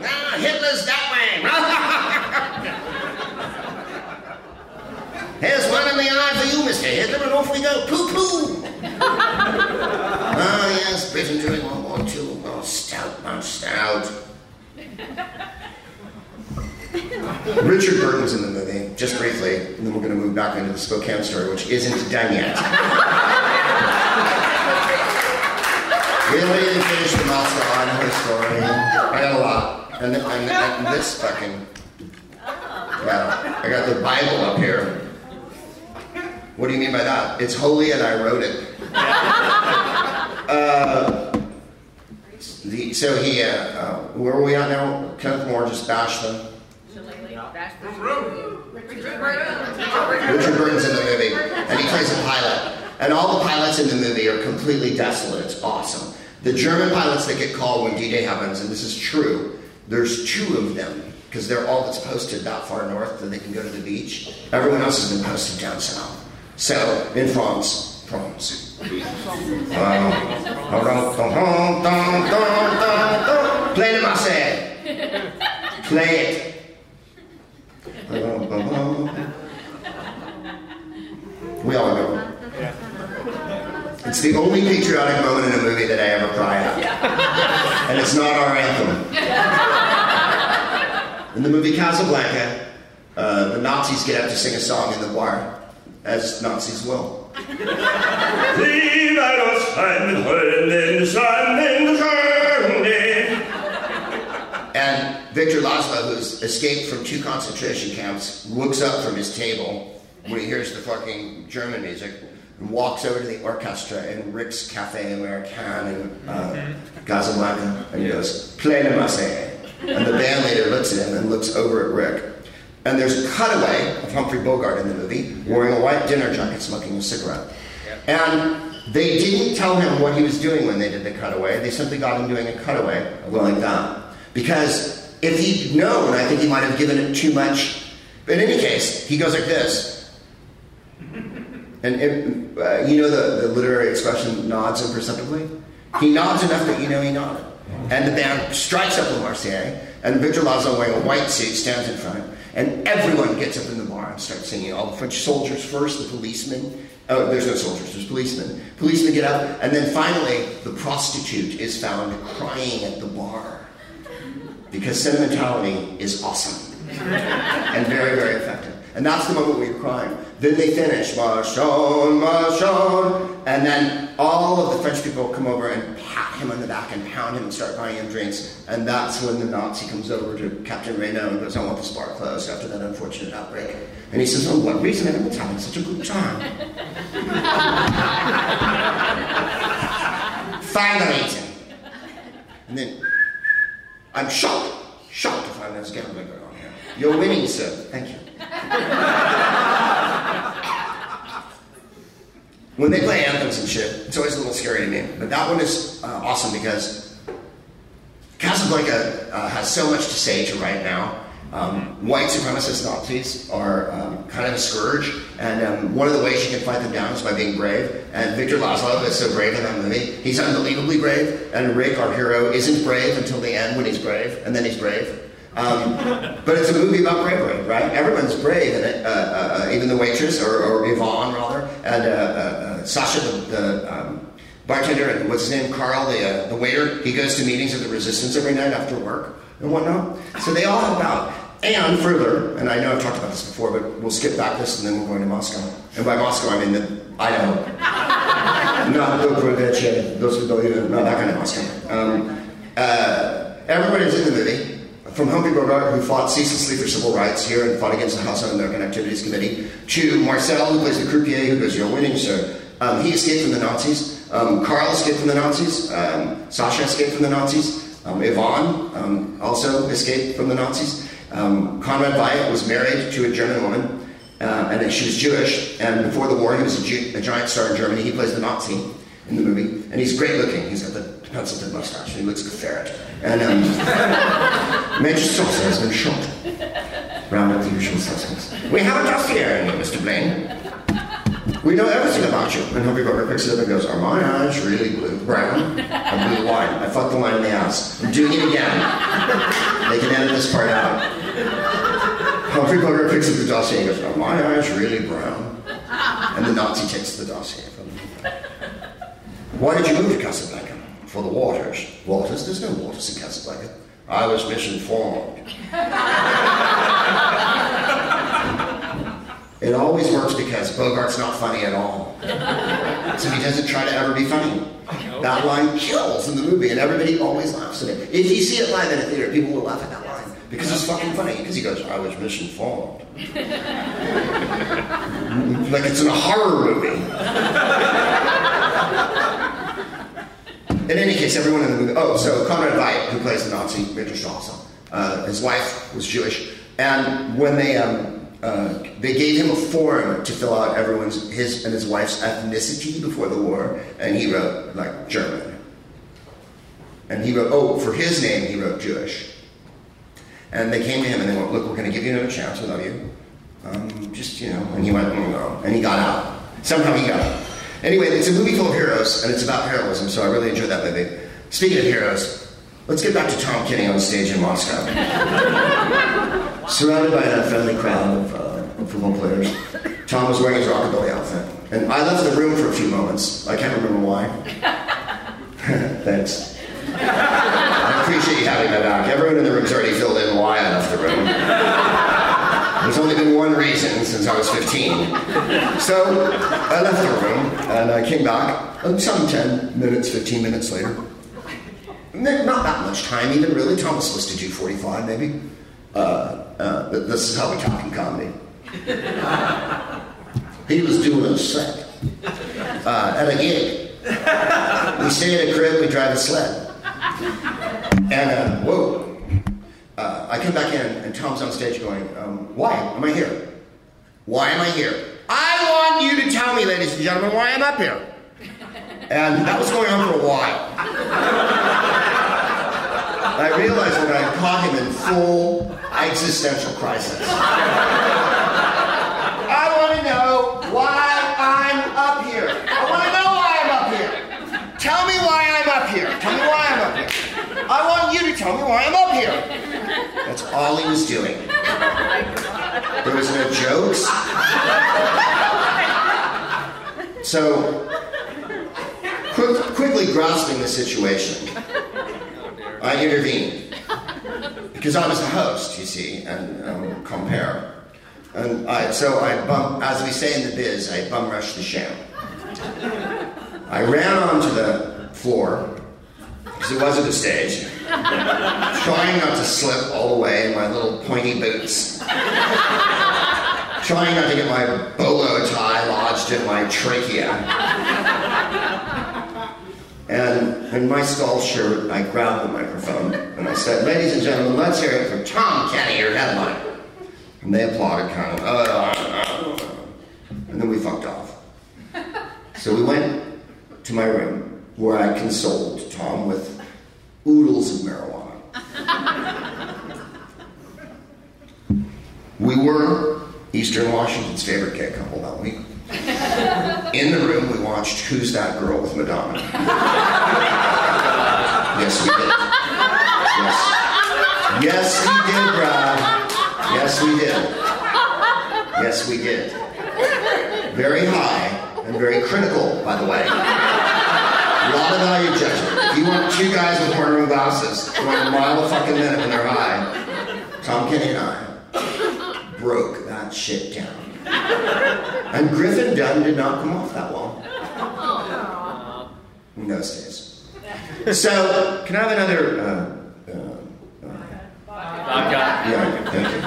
Nah, Hitler's that way. Here's one in the eye for you, Mr. Hitler, and off we go. Poo poo. Ah, yes, Britain during World War II. Oh, stout, oh, stout. Richard Burton's in the movie, just briefly, and then we're going to move back into the Spokane story, which isn't done yet. we haven't even finished the Moscow Idaho story. I got a lot. And, and, and this fucking. Yeah, I got the Bible up here. What do you mean by that? It's holy and I wrote it. Uh, the, so he, uh, uh, where are we at now? Kenneth More just bashed them. Richard Burton's in the movie, and he plays a pilot. And all the pilots in the movie are completely desolate. It's awesome. The German pilots that get called when D-Day happens, and this is true, there's two of them because they're all that's posted that far north that they can go to the beach. Everyone else has been posted down south. So in France, France. Play the Marseille. Play it. We all know. It's the only patriotic moment in a movie that I ever cry at. And it's not our anthem. In the movie Casablanca, uh, the Nazis get up to sing a song in the bar, as Nazis will. Viva los Heimholden, Sonnenschöne. And Victor Laszlo, who's escaped from two concentration camps, looks up from his table when he hears the fucking German music and walks over to the orchestra in Rick's Cafe American in uh, Casablanca and he goes, Play the Marseille. And the band leader looks at him and looks over at Rick. And there's a cutaway of Humphrey Bogart in the movie wearing a white dinner jacket smoking a cigarette. And they didn't tell him what he was doing when they did the cutaway. They simply got him doing a cutaway going like that. Because if he'd known, I think he might have given it too much. But in any case, he goes like this. And it, uh, you know the, the literary expression nods imperceptibly? He nods enough that you know he nodded. And the band strikes up the Marseillaise, and Victor Laszlo, wearing a white suit, stands in front. And everyone gets up in the bar and starts singing. All the French soldiers first, the policemen. Oh, there's no soldiers, there's policemen. Policemen get up, and then finally, the prostitute is found crying at the bar. Because sentimentality is awesome and very, very effective. And that's the moment we were crying. Then they finish, Marchon, Marchon, and then all of the French people come over and pat him on the back and pound him and start buying him drinks. And that's when the Nazi comes over to Captain Renault and goes, I want the bar closed after that unfortunate outbreak. And he says, Oh, what reason? Everyone's having such a good time. Find the reason. And then, I'm shocked, shocked to find there's gambling going on here. You're winning, sir. Thank you. When they play anthems and shit, it's always a little scary to me. But that one is uh, awesome because Casablanca uh, has so much to say to right now. Um, white supremacist Nazis are um, kind of a scourge, and um, one of the ways you can fight them down is by being brave. And Victor Laszlo is so brave in that movie. He's unbelievably brave, and Rick, our hero, isn't brave until the end when he's brave, and then he's brave. Um, but it's a movie about bravery, right? Everyone's brave in it, uh, uh, even the waitress, or, or Yvonne, rather, and uh, uh, uh, Sasha, the, the um, bartender, and what's his name, Carl, the, the waiter. He goes to meetings of the resistance every night after work and whatnot. So they all help out. And further, and I know I've talked about this before, but we'll skip back this and then we're going to Moscow. And by Moscow, I mean the Idaho. not Dobroveche, those who don't that kind of Moscow. Um, uh, everybody's in the movie from Humphrey Bogart, who fought ceaselessly for civil rights here and fought against the House Un-American Activities Committee, to Marcel, who plays the croupier, who goes, You're winning, sir. Um, he escaped from the Nazis. Um, Carl escaped from the Nazis. Um, Sasha escaped from the Nazis. Um, Yvonne um, also escaped from the Nazis. Um, Conrad Veidt was married to a German woman, uh, and she was Jewish. And before the war, he was a, a giant star in Germany. He plays the Nazi in the movie, and he's great looking. He's got the pencil thin mustache, he looks like a ferret. And um, Major Strasser has been shot. Round up the usual suspects. We have a dossier on you, Mr. Blaine. We know everything about you. And Humphrey Bogart picks it up and goes, Are my eyes really blue? Brown? A blue line. I fucked the line in the ass. I'm doing it again. They can edit this part out. Humphrey Bogart picks up the dossier and goes, Are my eyes really brown? And the Nazi takes the dossier from him. Why did you move to Casablanca? For the waters. Waters? There's no waters in Casablanca. I was misinformed. it always works because Bogart's not funny at all. So he doesn't try to ever be funny. That line kills in the movie, and everybody always laughs at it. If you see it live in a theater, people will laugh at that line because it's fucking funny. Because he goes, "I was misinformed," like it's in a horror movie. In any case, everyone in the movie. Oh, so Conrad Veidt, who plays the Nazi Major Strasser, uh, his wife was Jewish, and when they um, uh, they gave him a form to fill out everyone's his and his wife's ethnicity before the war, and he wrote like German. And he wrote, oh, for his name, he wrote Jewish. And they came to him and they went, look, we're going to give you another chance. We love you. Um, just, you know. And he went, no. And he got out. Somehow he got out. Anyway, it's a movie full of heroes, and it's about heroism, so I really enjoyed that movie. Speaking of heroes, let's get back to Tom Kenny on stage in Moscow. Surrounded by an unfriendly crowd of, uh, football players, Tom was wearing his rockabilly outfit. And I left the room for a few moments. I can't remember why. Thanks. I appreciate you having my back. Everyone in the room's already filled in why I left the room. One reason since I was 15. So I left the room and I came back some 10 minutes, 15 minutes later. Not that much time, even really. Tom was to do 45, maybe. Uh, uh, this is how we talk in comedy. he was doing a set uh, at a gig. We stay at a crib, we drive a sled. And, uh, whoa. I come back in, and Tom's on stage going, um, Why am I here? Why am I here? I want you to tell me, ladies and gentlemen, why I'm up here. And that was going on for a while. I realized when I caught him in full existential crisis. I want to know why I'm up here. I want to know why I'm up here. Tell me why I'm up here. Tell me why I'm up here. I want you to tell me why I'm up here. That's all he was doing. There was no jokes. So, quick, quickly grasping the situation, I intervened. Because I was the host, you see, and um, compare. And I, so I bum, as we say in the biz, I bum rushed the sham. I ran onto the floor, because it wasn't a stage, trying not to slip all the way in my little pointy boots. trying not to get my bolo tie lodged in my trachea. And in my skull shirt, I grabbed the microphone and I said, Ladies and gentlemen, let's hear it from Tom Kenny, your headline. And they applauded, kind of, uh, uh, uh. and then we fucked off. So we went to my room where I consoled Tom with oodles of marijuana. We were Eastern Washington's favorite gay couple that week. In the room, we watched Who's That Girl with Madonna. Yes, we did. Yes. Yes, we did, Brad. Yes, we did. Yes, we did. Very high and very critical, by the way. A lot of value judgment. If you want two guys with horn rimmed glasses going a mile a fucking minute when they're high, Tom Kenny and I broke that shit down. And Griffin Dunne did not come off that well. In those days. So, can I have another? Uh, uh, Vodka. yeah, thank you.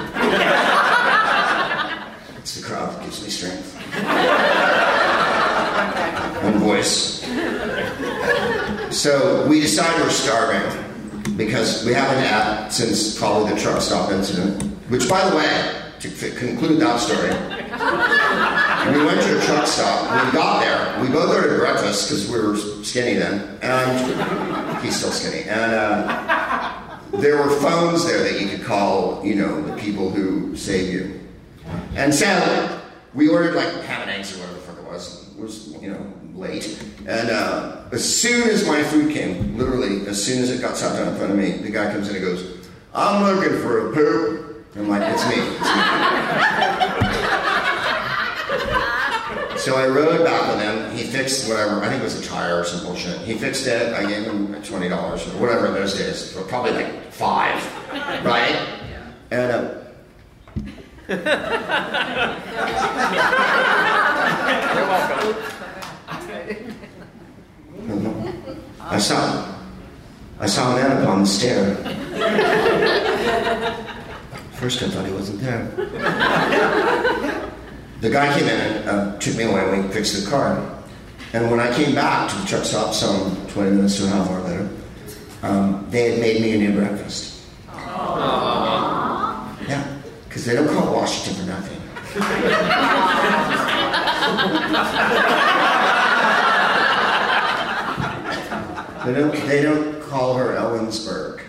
It's the crowd that gives me strength One voice. So we decided we're starving because we haven't had since probably the truck stop incident. Which, by the way, to f- conclude that story, we went to a truck stop. We got there, we both ordered breakfast because we were skinny then, and he's still skinny. And uh, there were phones there that you could call, you know, the people who save you. And so we ordered like ham and eggs or whatever the fuck it was. It was, you know, late. And uh, as soon as my food came, literally, as soon as it got sat down in front of me, the guy comes in and goes, I'm looking for a poop. I'm like, it's me. It's me. So I rode back with him. He fixed whatever. I think it was a tire or some bullshit. He fixed it. I gave him twenty dollars or whatever in those days. Or probably like five, right? Yeah. And uh, I saw I saw a man upon the stair. First, I thought he wasn't there. The guy came in and uh, took me away and we fixed the car. And when I came back to the truck stop some 20 minutes to an hour later, um, they had made me a new breakfast. Yeah, because they don't call it Washington for nothing. They don't, they don't call her Ellensburg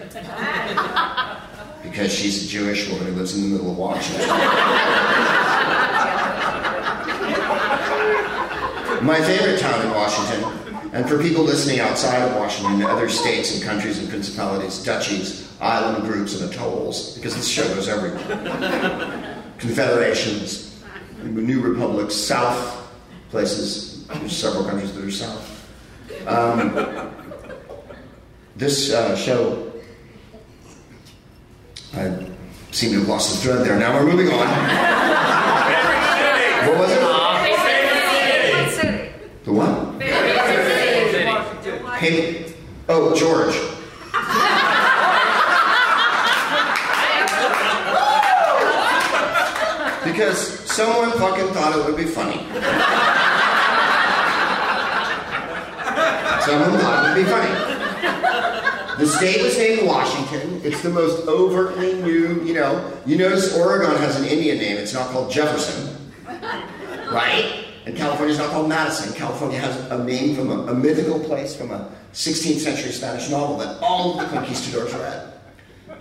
because she's a Jewish woman who lives in the middle of Washington. My favorite town in Washington, and for people listening outside of Washington, other states and countries and principalities, duchies, island groups, and atolls, because this show goes everywhere. Confederations, new republics, south places. There's several countries that are south. Um, this uh, show, I seem to have lost the thread there. Now we're moving on. What was it? The what? Hey, oh, George. Because someone fucking thought it would be funny. Someone thought it would be funny. The state was named Washington. It's the most overtly new, you know. You notice Oregon has an Indian name. It's not called Jefferson. Right? And California is not called Madison. California has a name from a, a mythical place from a 16th century Spanish novel that all the conquistadors read.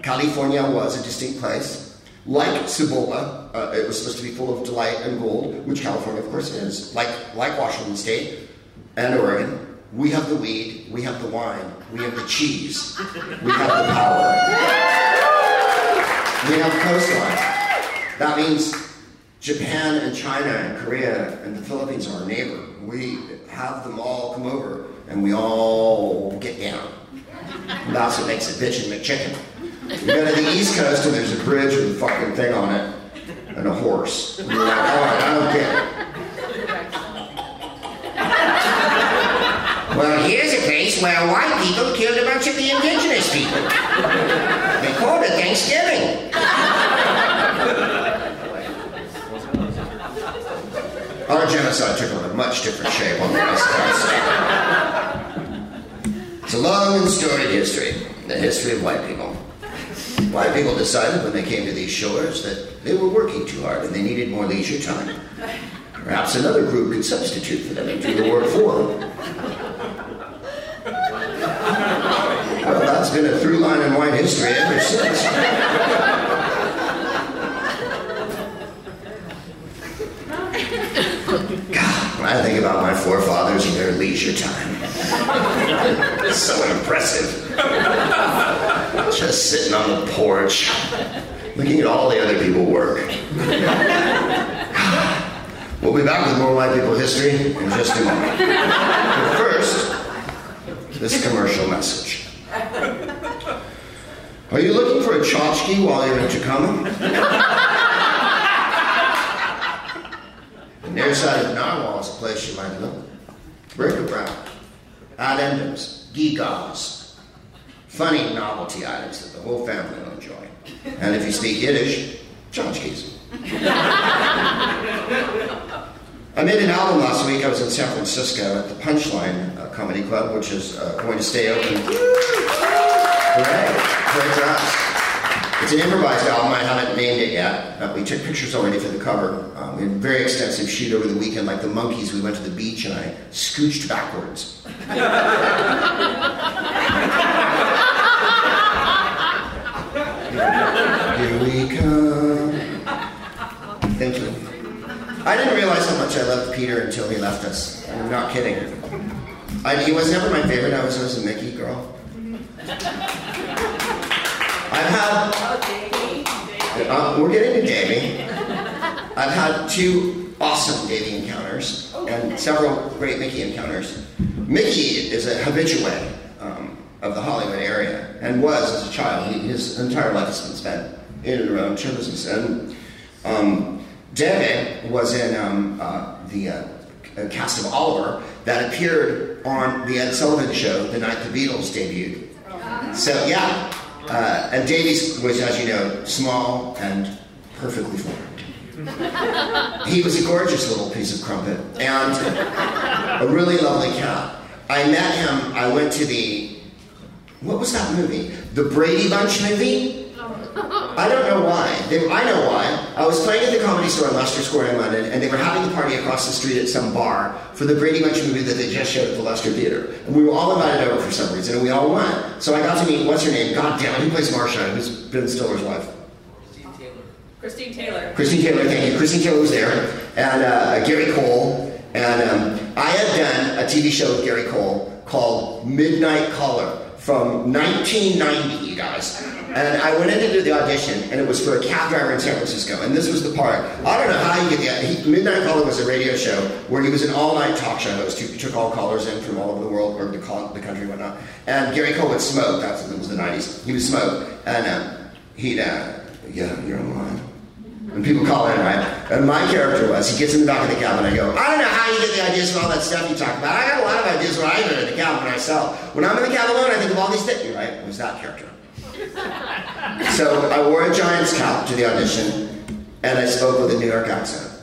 California was a distinct place. Like Cibola, uh, it was supposed to be full of delight and gold, which California, of course, is. Like, like Washington State and Oregon, we have the weed, we have the wine, we have the cheese, we have the power. We have coastline. That means Japan and China and Korea and the Philippines are our neighbor. We have them all come over and we all get down. And that's what makes it bitchin' McChicken. You go to the East Coast and there's a bridge with a fucking thing on it and a horse. And you're like, all right, I don't get it. Well, here's a place where white people killed a bunch of the indigenous people. They called it Thanksgiving. Our genocide took on a much different shape on the West Coast. It's a long and storied history, the history of white people. White people decided when they came to these shores that they were working too hard and they needed more leisure time. Perhaps another group could substitute for them and do the work for them. Well, that's been a through line in white history ever since. God, when I think about my forefathers and their leisure time, it's so impressive. Just sitting on the porch, looking at all the other people work. We'll be back with more white people history in just a moment. But first, this commercial message. Are you looking for a tchotchke while you're in Tacoma? The near side of Narwhal is a place you might know. Bric-a-brac, addendums, gewgaws, funny novelty items that the whole family will enjoy. And if you speak Yiddish, tchotchkes. I made an album last week. I was in San Francisco at the Punchline uh, Comedy Club, which is uh, going to stay open. Hooray! For us. It's an improvised album. I haven't named it yet. Uh, we took pictures already for the cover. Um, we had a very extensive shoot over the weekend, like the Monkees. We went to the beach and I scooched backwards. Here we come. Thank you. I didn't realize how much I loved Peter until he left us. I'm not kidding. I, he was never my favorite. I was always a Micky girl. I've had. Uh, we're getting to Jamie. I've had two awesome dating encounters. and several great Micky encounters. Micky is a habitué um, of the Hollywood area and was as a child. He, his entire life has been spent in and around show business. And um, Davy was in um, uh, the uh, cast of Oliver that appeared on the Ed Sullivan Show the night the Beatles debuted. So yeah, uh, and Davies was, as you know, small and perfectly formed. he was a gorgeous little piece of crumpet and a really lovely cat. I met him. I went to the what was that movie? The Brady Bunch movie. I don't know why. They, I know why. I was playing at the Comedy Store in Leicester Square in London, and they were having a party across the street at some bar for the Brady Bunch movie that they just showed at the Leicester Theatre. And we were all invited over for some reason, and we all went. So I got to meet, what's her name? God damn it, who plays Marcia? Who's Ben Stiller's wife? Christine Taylor. Christine Taylor, Christine Taylor, thank you. Christine Taylor was there, and uh, Gary Cole. And um, I had done a TV show with Gary Cole called Midnight Caller from 1990, you guys. And I went in to do the audition, and it was for a cab driver in San Francisco. And this was the part. I don't know how you get the. He, Midnight Caller was a radio show where he was an all-night talk show host who took all callers in from all over the world or the, the country and whatnot. And Gary Cole would smoke. That's it was the 90s. He would smoke, and um, he'd uh, yeah, you're on line. And people call in, right? And my character was, he gets in the back of the cab and I go, I don't know how you get the ideas for all that stuff you talk about. I got a lot of ideas when I'm in the cab when I sell. When I'm in the cab alone, I think of all these things, right? It was that character. so I wore a Giants cap to the audition and I spoke with a New York accent.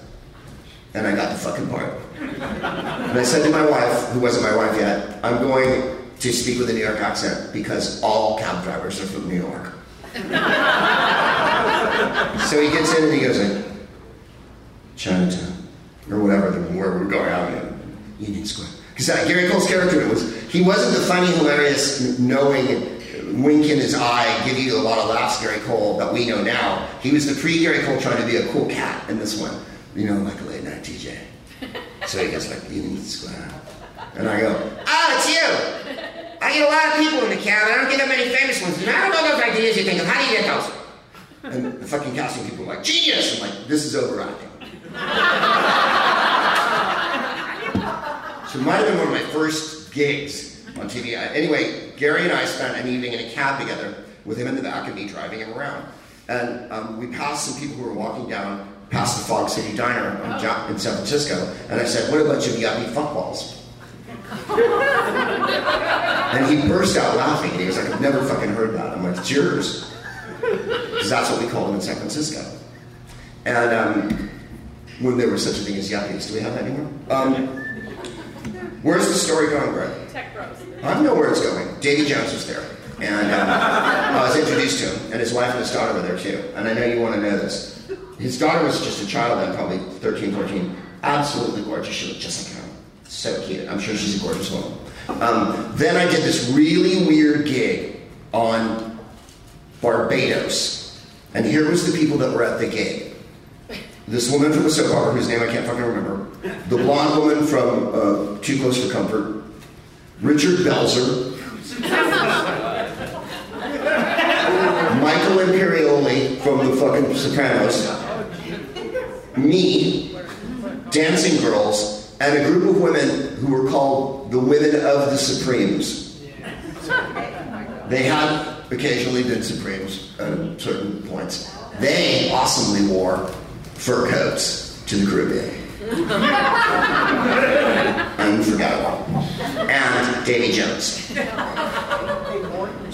And I got the fucking part. And I said to my wife, who wasn't my wife yet, I'm going to speak with a New York accent because all cab drivers are from New York. so he gets in and he goes in Chinatown or whatever the where we're going out in Union Square. Because uh, Gary Cole's character was he wasn't the funny, hilarious, knowing wink in his eye, give you a lot of laughs, Gary Cole that we know now. He was the pre Gary Cole trying to be a cool cat in this one, you know, like a late night DJ. So he goes like Union Square, and I go, oh, it's you. I get a lot of people in the cab, and I don't get that many famous ones. And I don't know those ideas you think of. How do you get those? And the fucking casting people are like, genius! I'm like, this is overacting. so it might have been one of my first gigs on TV. Anyway, Gary and I spent an evening in a cab together with him in the back and me driving him around. And um, we passed some people who were walking down past the Fog City Diner in San Francisco, and I said, what a bunch of yuppie fuckballs. and he burst out laughing, and he was like, I've never fucking heard that. I'm like, yours. Because that's what we called them in San Francisco. And um, when there was such a thing as yuppies, do we have that anymore? Um, where's the story going, Greg? Tech Bros. I know where it's going. Davy Jones was there. And um, I was introduced to him, and his wife and his daughter were there too. And I know you want to know this. His daughter was just a child then, probably 13, 14. Absolutely gorgeous. She looked just like him. So cute. I'm sure she's a gorgeous woman. Um, then I did this really weird gig on Barbados. And here was the people that were at the gig. This woman from the soap opera, whose name I can't fucking remember. Blonde woman from uh, Too Close for Comfort. Richard Belzer. Michael Imperioli from the fucking Sopranos. Me. Dancing Girls and a group of women who were called the Women of the Supremes. They had occasionally been Supremes at certain points. They awesomely wore fur coats to the Caribbean. Unforgettable. And Davy Jones.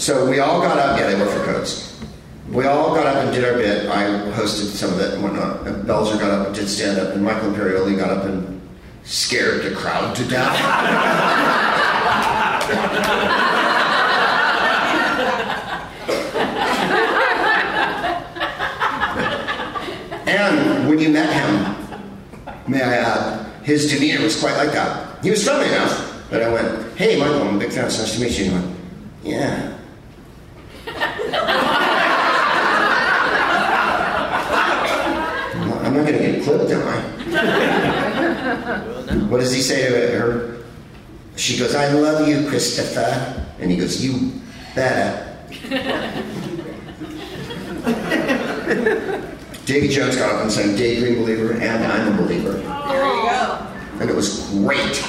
So we all got up, yeah, they wore fur coats. We all got up and did our bit. I hosted some of it and whatnot. And Belzer got up and did stand up, and Michael Imperioli got up and scared the crowd to death. and when you met him, may I add, his demeanor was quite like that. He was friendly enough that I went, Hey, Michael, I'm a big fan. It's nice to meet you. And he went, Yeah. I'm not going to get clipped, am I? What does he say to her? She goes, I love you, Christopher. And he goes, You better. Davy Jones got up and sang Daydream Believer and I'm a Believer. There you go. and it was great.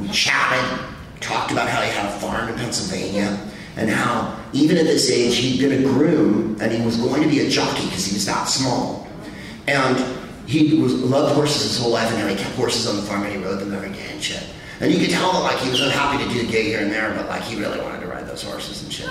We chatted, talked about how he had a farm in Pennsylvania, and how even at this age he'd been a groom and he was going to be a jockey because he was that small. And he was loved horses his whole life, and how he kept horses on the farm and he rode them every day and shit. And you could tell that like he was unhappy to do a gig here and there, but like he really wanted to ride those horses and shit.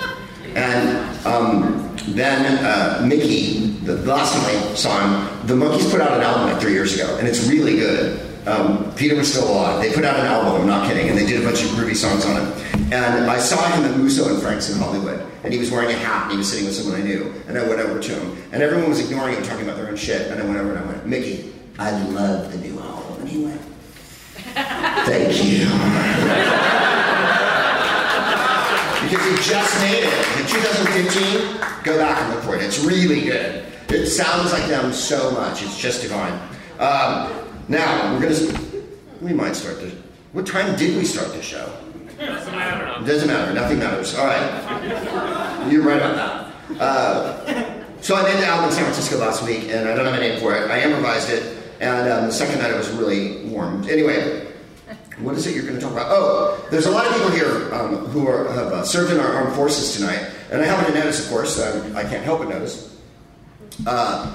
And um, then uh, Micky, the last time I saw him, the Monkees put out an album like three years ago, and it's really good. Um, Peter was still alive. They put out an album, I'm not kidding, and they did a bunch of groovy songs on it. And I saw him at Musso and Frank's in Hollywood, and he was wearing a hat, and he was sitting with someone I knew. And I went over to him, and everyone was ignoring him, talking about their own shit. And I went over and I went, Micky, I love the new album. And he went, Thank you. because he just made it in 2015. Go back and look for it. It's really good. It sounds like them so much. It's just divine. Um, now we're gonna. We might start the. What time did we start the show? Doesn't matter. It doesn't matter. Nothing matters. All right. You're right on that. Uh, so I made the album in San Francisco last week, and I don't have a name for it. I improvised it, and um, the second night it was really warm. Anyway, what is it you're going to talk about? Oh, there's a lot of people here um, who are, have uh, served in our armed forces tonight, and I happen to notice, of course, um, I can't help but notice. Uh,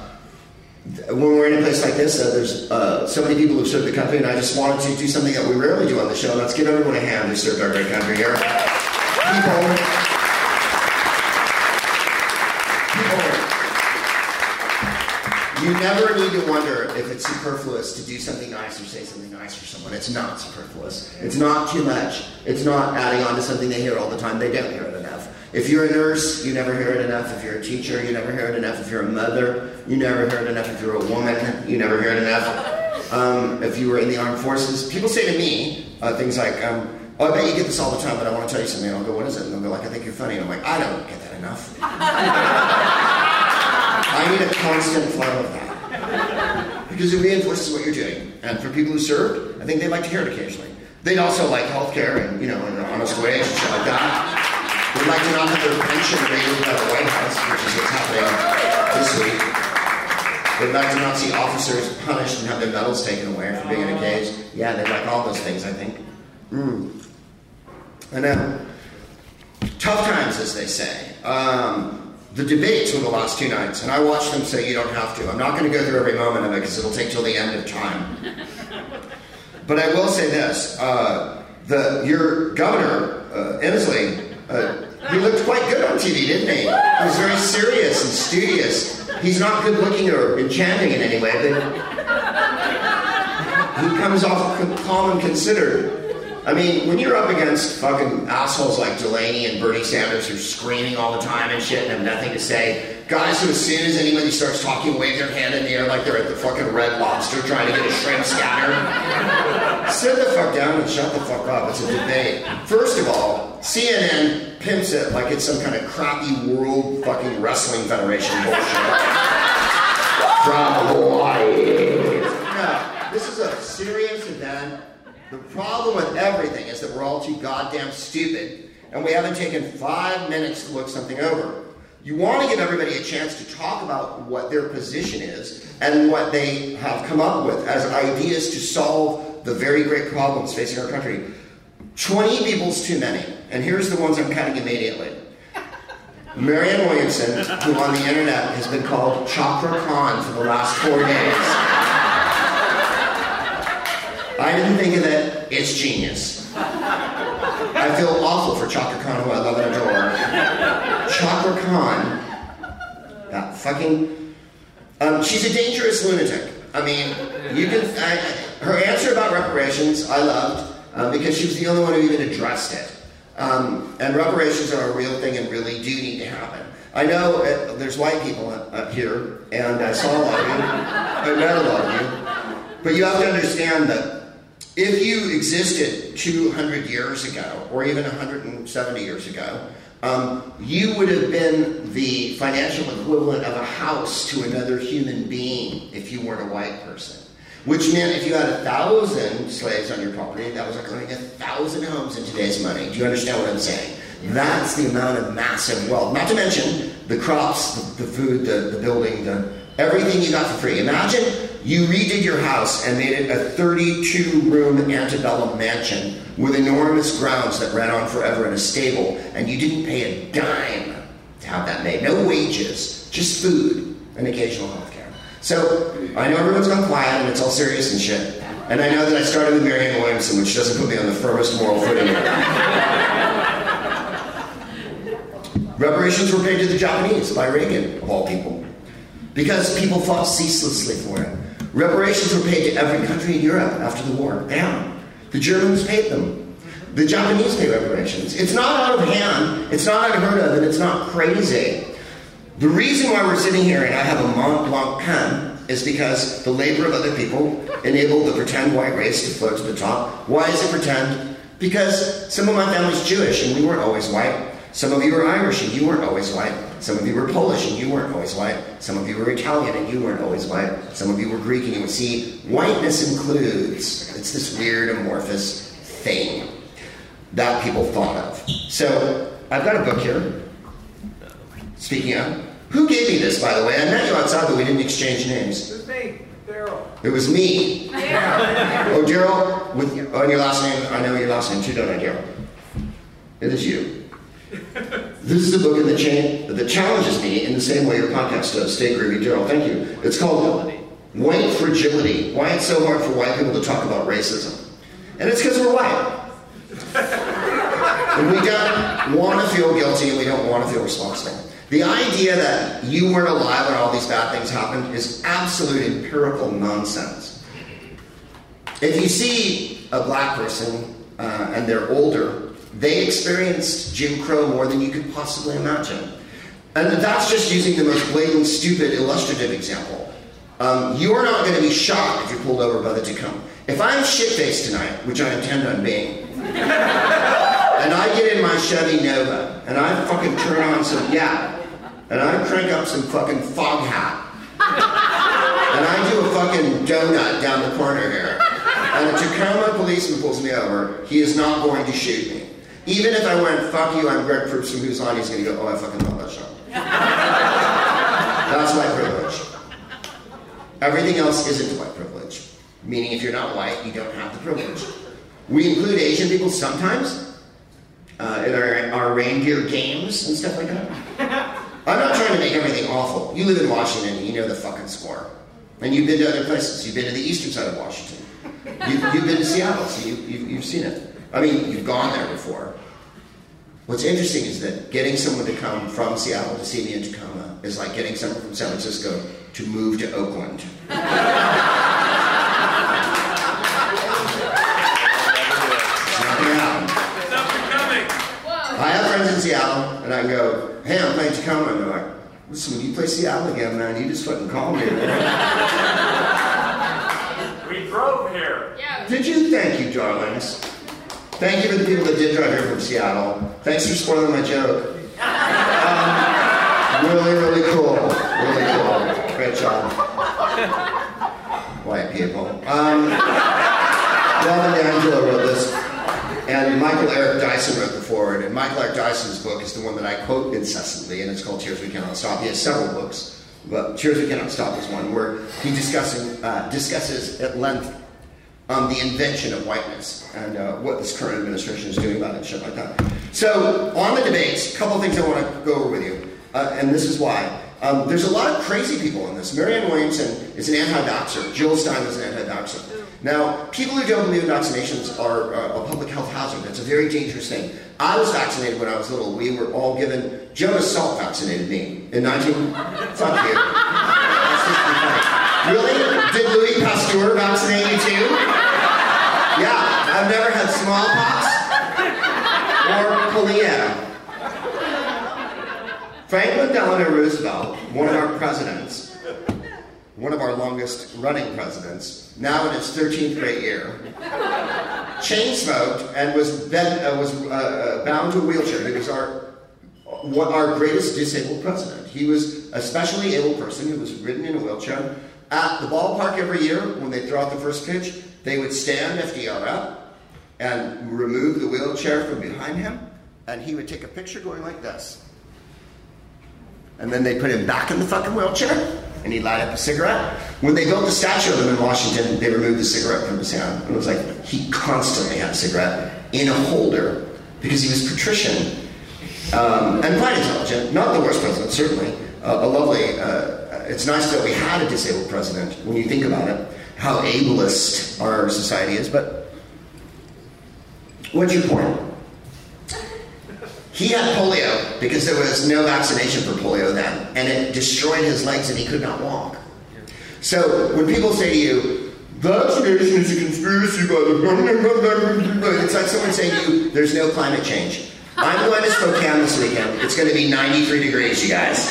when we're in a place like this, uh, there's uh, so many people who've served the country, and I just wanted to do something that we rarely do on the show. and Let's give everyone a hand who served our great country here. People. You never need to wonder if it's superfluous to do something nice or say something nice for someone. It's not superfluous. It's not too much. It's not adding on to something they hear all the time. They don't hear it enough. If you're a nurse, you never hear it enough. If you're a teacher, you never hear it enough. If you're a mother, you never hear it enough. If you're a woman, you never hear it enough. Um, if you were in the armed forces, people say to me uh, things like, um, "Oh, I bet you get this all the time, but I want to tell you something." And I'll go, "What is it?" And they'll go, "Like, I think you're funny." And I'm like, "I don't get that enough. I need a constant flow of that because it reinforces what you're doing. And for people who served, I think they like to hear it occasionally. They'd also like healthcare and you know, and an honest wage and shit like that." They'd like to not have their pension raided by the White House, which is what's happening this week. They'd like to not see officers punished and have their medals taken away for being in a cage. Yeah, they'd like all those things, I think. Mm. I know. Tough times, as they say. Um, the debates were the last two nights, and I watched them so you don't have to. I'm not going to go through every moment of it because it'll take till the end of time. But I will say this: uh, the your governor, uh, Inslee, uh, he looked quite good on TV, didn't he? He was very serious and studious. He's not good looking or enchanting in any way, but he comes off calm and considered. I mean, when you're up against fucking assholes like Delaney and Bernie Sanders who are screaming all the time and shit and have nothing to say, guys who as soon as anybody starts talking wave their hand in the air like they're at the fucking Red Lobster trying to get a shrimp scatter, sit the fuck down and shut the fuck up. It's a debate. First of all, CNN pimps it like it's some kind of crappy World fucking Wrestling Federation bullshit. From Hawaii. No, this is a serious event. The problem with everything is that we're all too goddamn stupid, and we haven't taken five minutes to look something over. You want to give everybody a chance to talk about what their position is and what they have come up with as ideas to solve the very great problems facing our country. 20 people's too many, and here's the ones I'm counting immediately. Marianne Williamson, who on the internet has been called Chakra Khan for the last four days. I didn't think of it. It's genius. I feel awful for Chaka Khan, who I love and adore. Chakra Khan, that fucking. Um, she's a dangerous lunatic. I mean, you can. I, her answer about reparations, I loved, uh, because she was the only one who even addressed it. Um, and reparations are a real thing and really do need to happen. I know uh, there's white people up here, and I saw a lot of you. I met a lot of you. But you have to understand that if you existed 200 years ago, or even 170 years ago, um, you would have been the financial equivalent of a house to another human being if you weren't a white person. Which meant if you had a thousand slaves on your property, that was like owning a thousand homes in today's money. Do you understand what I'm saying? That's the amount of massive wealth. Not to mention the crops, the, the food, the, the building, the everything you got for free. Imagine You redid your house and made it a 32 room antebellum mansion with enormous grounds that ran on forever in a stable, and you didn't pay a dime to have that made. No wages, just food and occasional health care. So I know everyone's gone quiet and it's all serious and shit. And I know that I started with Marianne Williamson, which doesn't put me on the firmest moral footing. Reparations were paid to the Japanese by Reagan, of all people, because people fought ceaselessly for it. Reparations were paid to every country in Europe after the war. Bam. The Germans paid them. The Japanese pay reparations. It's not out of hand, it's not unheard of, and it's not crazy. The reason why we're sitting here and I have a Mont Blanc pen is because the labor of other people enabled the pretend white race to float to the top. Why is it pretend? Because some of my family's Jewish and we weren't always white. Some of you were Irish and you weren't always white. Some of you were Polish and you weren't always white. Some of you were Italian and you weren't always white. Some of you were Greek and you would see whiteness includes. It's this weird amorphous thing that people thought of. So I've got a book here. Speaking of, who gave me this, by the way? I met you outside, but we didn't exchange names. It's me, Daryl. It was me. Yeah. Oh, Daryl, with your, oh, your last name, I know your last name too, don't I, Daryl? It is you. This is a book in the chain that challenges me in the same way your podcast does. Stay groovy, Daryl. Thank you. It's called White Fragility. Why it's so hard for white people to talk about racism. And it's because we're white. and we don't want to feel guilty and we don't want to feel responsible. The idea that you weren't alive when all these bad things happened is absolute empirical nonsense. If you see a black person uh, and they're older, they experienced Jim Crow more than you could possibly imagine. And that's just using the most blatant, stupid, illustrative example. Um, you're not going to be shocked if you're pulled over by the Tacoma. If I'm shit-faced tonight, which I intend on being, and I get in my Chevy Nova, and I fucking turn on some, yeah, and I crank up some fucking Foghat, and I do a fucking donut down the corner here, and a Tacoma policeman pulls me over, he is not going to shoot me. Even if I went, fuck you, I'm Greg Proops from Who's On, he's to go, oh, I fucking love that show. That's my privilege. Everything else isn't white privilege. Meaning, if you're not white, you don't have the privilege. We include Asian people sometimes uh, in our, our reindeer games and stuff like that. I'm not trying to make everything awful. You live in Washington, you know the fucking score. And you've been to other places. You've been to the eastern side of Washington. You've, you've been to Seattle, so you, you've seen it. I mean, you've gone there before. What's interesting is that getting someone to come from Seattle to see me in Tacoma is like getting someone from San Francisco to move to Oakland. It's not gonna happen. It's up and coming. I have friends in Seattle, and I can go, hey, I'm playing Tacoma. And they're like, listen, when you play Seattle again, man, you just fucking call me. We drove here. Yeah. Did you? Thank you, darlings. Thank you to the people that did drive here from Seattle. Thanks for spoiling my joke. Um, really, really cool. Really cool. Great job. White people. Um, Robin wrote this, and Michael Eric Dyson wrote the foreword. And Michael Eric Dyson's book is the one that I quote incessantly, and it's called Tears We Cannot Stop. He has several books, but Tears We Cannot Stop is one where he discussing, uh, discusses at length um, the invention of whiteness and uh, what this current administration is doing about it and shit like that. So, on the debates, a couple things I want to go over with you, uh, and this is why. Um, there's a lot of crazy people in this. Marianne Williamson is an anti-vaxxer. Jill Stein is an anti-vaxxer. Now, people who don't believe in vaccinations are uh, a public health hazard. It's a very dangerous thing. I was vaccinated when I was little. We were all given. Jonas Salk vaccinated me in 19. Fuck you. That's. Really? Did Louis Pasteur vaccinate you too? Yeah, I've never had smallpox or polio. Franklin Delano Roosevelt, one of our presidents, one of our longest running presidents, now in his 13th great year, chain smoked and was, bed, uh, was uh, uh, bound to a wheelchair. He was our, our greatest disabled president. He was a specially able person who was ridden in a wheelchair. At the ballpark every year, when they throw out the first pitch, they would stand FDR up and remove the wheelchair from behind him, and he would take a picture going like this. And then they put him back in the fucking wheelchair. and he light up a cigarette. When they built the statue of him in Washington, they removed the cigarette from his hand. It was like he constantly had a cigarette in a holder because he was patrician um, and quite intelligent. Not the worst president, certainly. Uh, a lovely. Uh, it's nice that we had a disabled president when you think about it, how ableist our society is. But what's your point? He had polio because there was no vaccination for polio then, and it destroyed his legs and he could not walk. So when people say to you, vaccination is a conspiracy by the it's like someone saying to you, there's no climate change. I'm going to Spokane this weekend. It's going to be 93 degrees, you guys.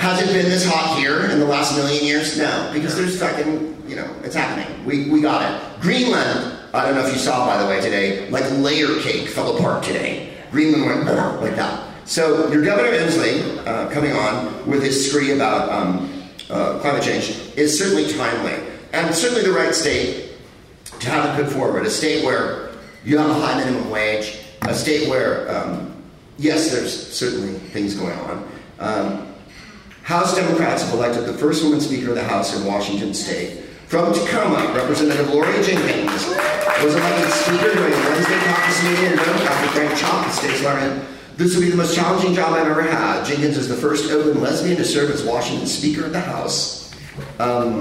Has it been this hot here in the last million years? No, because there's fucking, you know, it's happening. We, we got it. Greenland, I don't know if you saw, by the way, today, like layer cake fell apart today. Greenland went like that. So your Governor Inslee uh, coming on with his scree about um, uh, climate change is certainly timely, and certainly the right state to have it put forward. A state where you have a high minimum wage, a state where, um, yes, there's certainly things going on. Um, House Democrats have elected the first woman Speaker of the House in Washington State. From Tacoma, Representative Laurie Jinkins was elected Speaker during a Wednesday caucus meeting in Roanoke after Frank Chopp, the state's learned. This will be the most challenging job I've ever had. Jenkins is the first open lesbian to serve as Washington Speaker of the House. Um,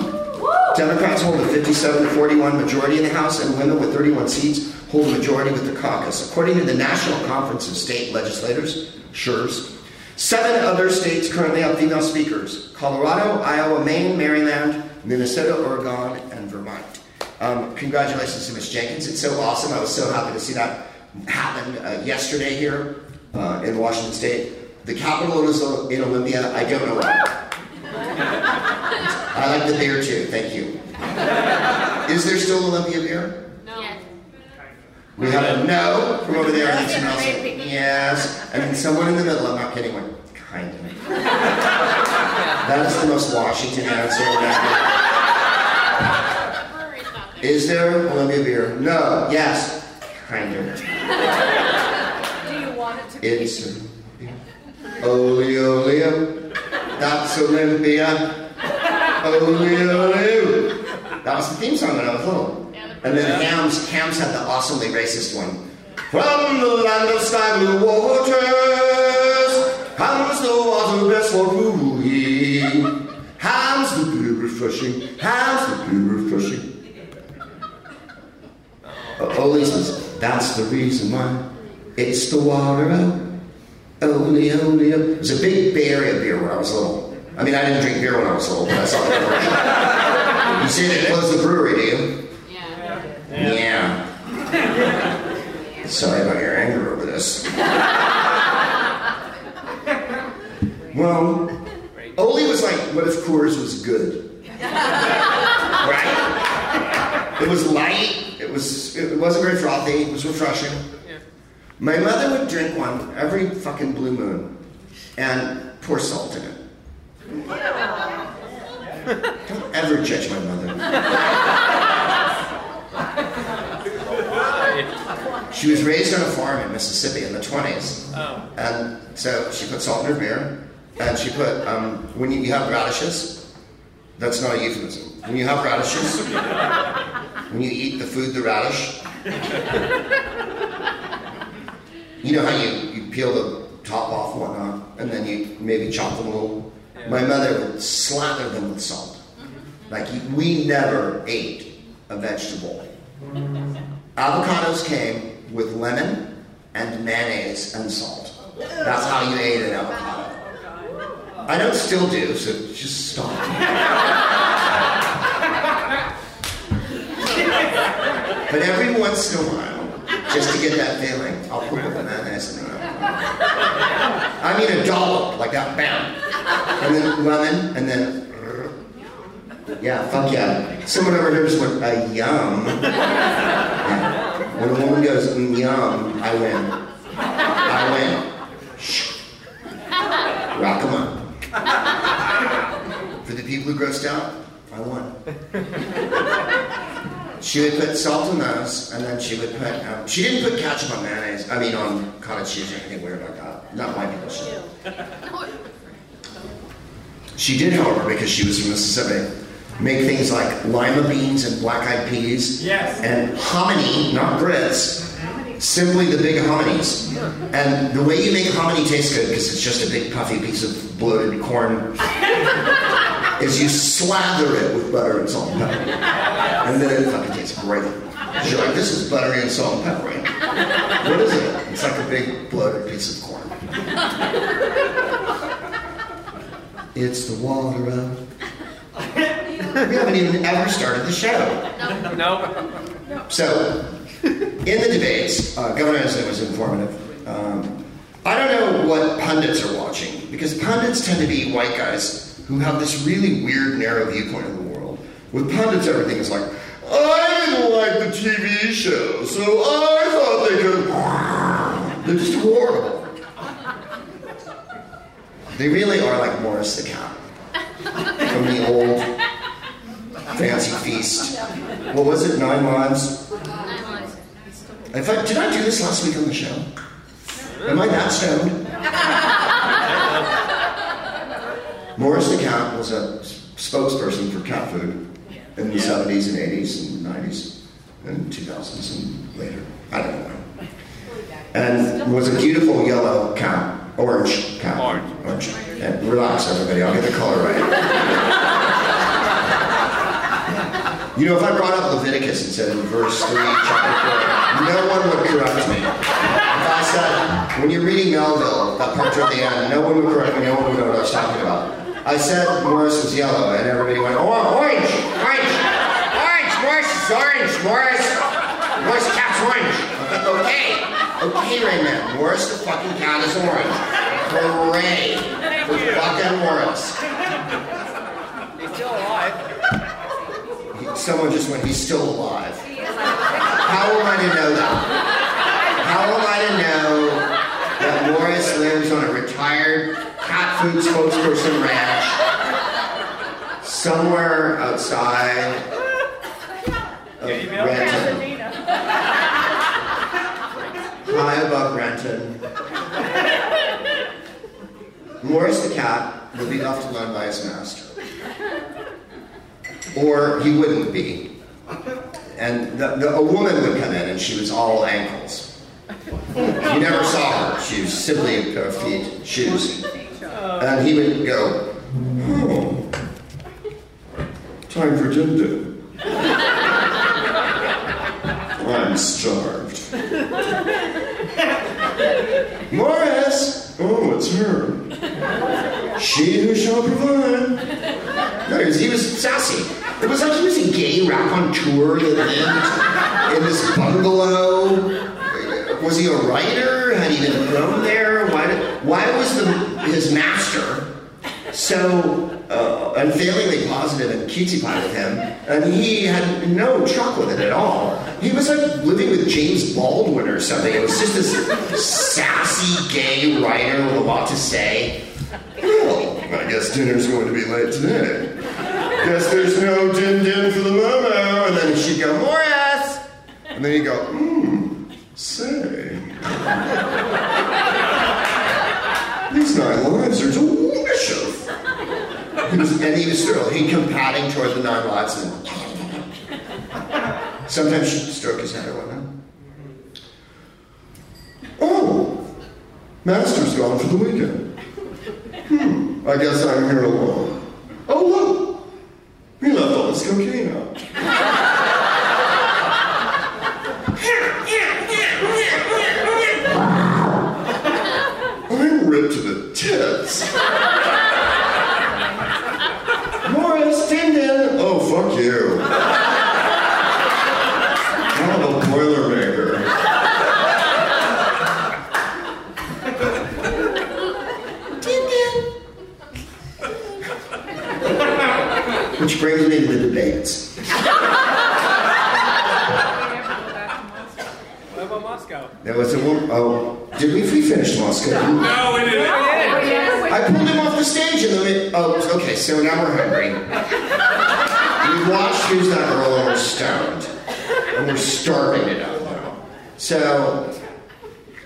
Democrats hold a 57 to 41 majority in the House, and women with 31 seats hold a majority with the caucus. According to the National Conference of State Legislators, SURES, seven other states currently have female speakers Colorado, Iowa, Maine, Maryland, Minnesota, Oregon, and Vermont. Um, congratulations to Ms. Jinkins. It's so awesome. I was so happy to see that happen uh, yesterday here uh, in Washington State. The capital is in Olympia. I don't know why. I like the beer too. Thank you. Is there still Olympia beer? We have a no from over there, and someone else. Yes, and then someone in the middle. I'm not kidding. Went kind of. That is the most Washington answer. ever. Brewery's not there. Is there Olympia beer? No. Yes. Kind of. Do you want it to be? It's Oli Olio. That's Olympia. Oli Olio. That was the theme song when I was little. And then Hamm's, Hamm's had the awesomely racist one. From the land of sky blue waters comes the water best for brewing. Hamm's the beer refreshing, Hamm's the beer refreshing. Oli says, that's the reason why. It's the water out. Oli. It was a big Area beer when I was little. I mean, I didn't drink beer when I was little, but I saw commercial. You see they closed the brewery, do you? Yeah. Yeah. Sorry about your anger over this. well, Oli was like what if Coors was good? right? It was light. It was. It wasn't very frothy. It was refreshing. My mother would drink one every fucking blue moon, and pour salt in it. Don't ever judge my mother. She was raised on a farm in Mississippi in the 20s. Oh. And so she put salt in her beer, and she put, um, when you, you have radishes, that's not a euphemism. When you have radishes, when you eat the food, the radish, you know how you, you peel the top off and whatnot, and then you maybe chop them a little. My mother would slather them with salt. Like, we never ate a vegetable. Avocados came with lemon and mayonnaise and salt. That's how you ate an avocado. I don't still do, so just stop. but every once in a while, just to get that feeling, I'll put the mayonnaise in there. I mean a dollop, like that, bam. And then lemon, and then. Yeah, fuck yeah. Someone over here just went, a yum. Yeah. When a woman goes, mm, yum, I win. I win. Shh. Rock 'em up. For the people who grossed out, I won. She would put salt on those, and then she would put. Um, she didn't put ketchup on mayonnaise. I mean, on cottage cheese or anything weird like that. Not my people. She did, however, because she was from Mississippi, make things like lima beans and black eyed peas. Yes. And hominy, not grits, simply the big hominies. And the way you make hominy taste good, because it's just a big puffy piece of bloated corn, is you slather it with butter and salt and pepper. And then it fucking tastes great. You're like, this is buttery and salt and peppery. What is it? It's like a big bloated piece of corn. It's the water of. We haven't even ever started the show. No. So, in the debates, uh, Governor Inslee was informative. Um, I don't know what pundits are watching because pundits tend to be white guys who have this really weird, narrow viewpoint of the world. With pundits, everything is like, I didn't like the TV show, so I thought they could. They're just horrible. They really are like Morris the cat from the old fancy feast. What was it? Nine lives. If I, did I do this last week on the show? Am I that stoned? Morris the cat was a spokesperson for cat food in the 70s and 80s and 90s and 2000s and later. I don't know. And was a beautiful yellow cat, orange cat. Orange. Orange. And relax, everybody. I'll get the color right. You know, if I brought up Leviticus and said in verse 3, chapter 4, no one would correct me. If I said, when you're reading Melville, that part at the end, no one would correct me, no one would know what I was talking about. I said Morris was yellow, and everybody went, oh, orange, orange, orange, Morris is orange, Morris. Morris cat's orange. Okay, okay, Raymond. Morris the fucking cat is orange. Hooray for fucking Morris. He's still alive. Someone just went, he's still alive. How am I to know that? How am I to know that Morris lives on a retired cat food spokesperson ranch somewhere outside of Renton? High above Renton. Morris the cat would be left alone by his master or he wouldn't be. And the, the, a woman would come in and she was all ankles. You never saw her. She was simply a pair of feet, shoes. And he would go, oh, time for din din. I'm starved. Morris! Oh, it's her. She who shall provide. No, he was, sassy. It was like he was a gay raconteur that lived in this bungalow. Was he a writer? Had he been thrown there? Why, why was the, his master so uh, unfailingly positive and cutesy pie with him, and he had no truck with it at all? He was like living with James Baldwin or something. It was just this sassy gay writer with a lot to say. Well, I guess dinner's going to be late today. Guess there's no din din for the Momo. And then she'd go, Morris! And then he'd go, hmm, say. These nine lives are delicious. He was, and he was thrilled. He'd come padding toward the nine lives and sometimes she'd stroke his head or whatnot. Oh, Master's gone for the weekend. Hmm, I guess I'm here alone. Oh, look! He left all his cocaine out. I'm ripped to the tits. Morris, Din Din. Oh, fuck you. I'm a Boilermaker. Which brings me to the debates. What about Moscow? There was a woman. Oh, did we, we finish Moscow? No, we didn't. Oh, I pulled him off the stage and then we, oh, okay, so now we're hungry. Watched Who's That Girl and we're stoned. And we're starving to death now. So,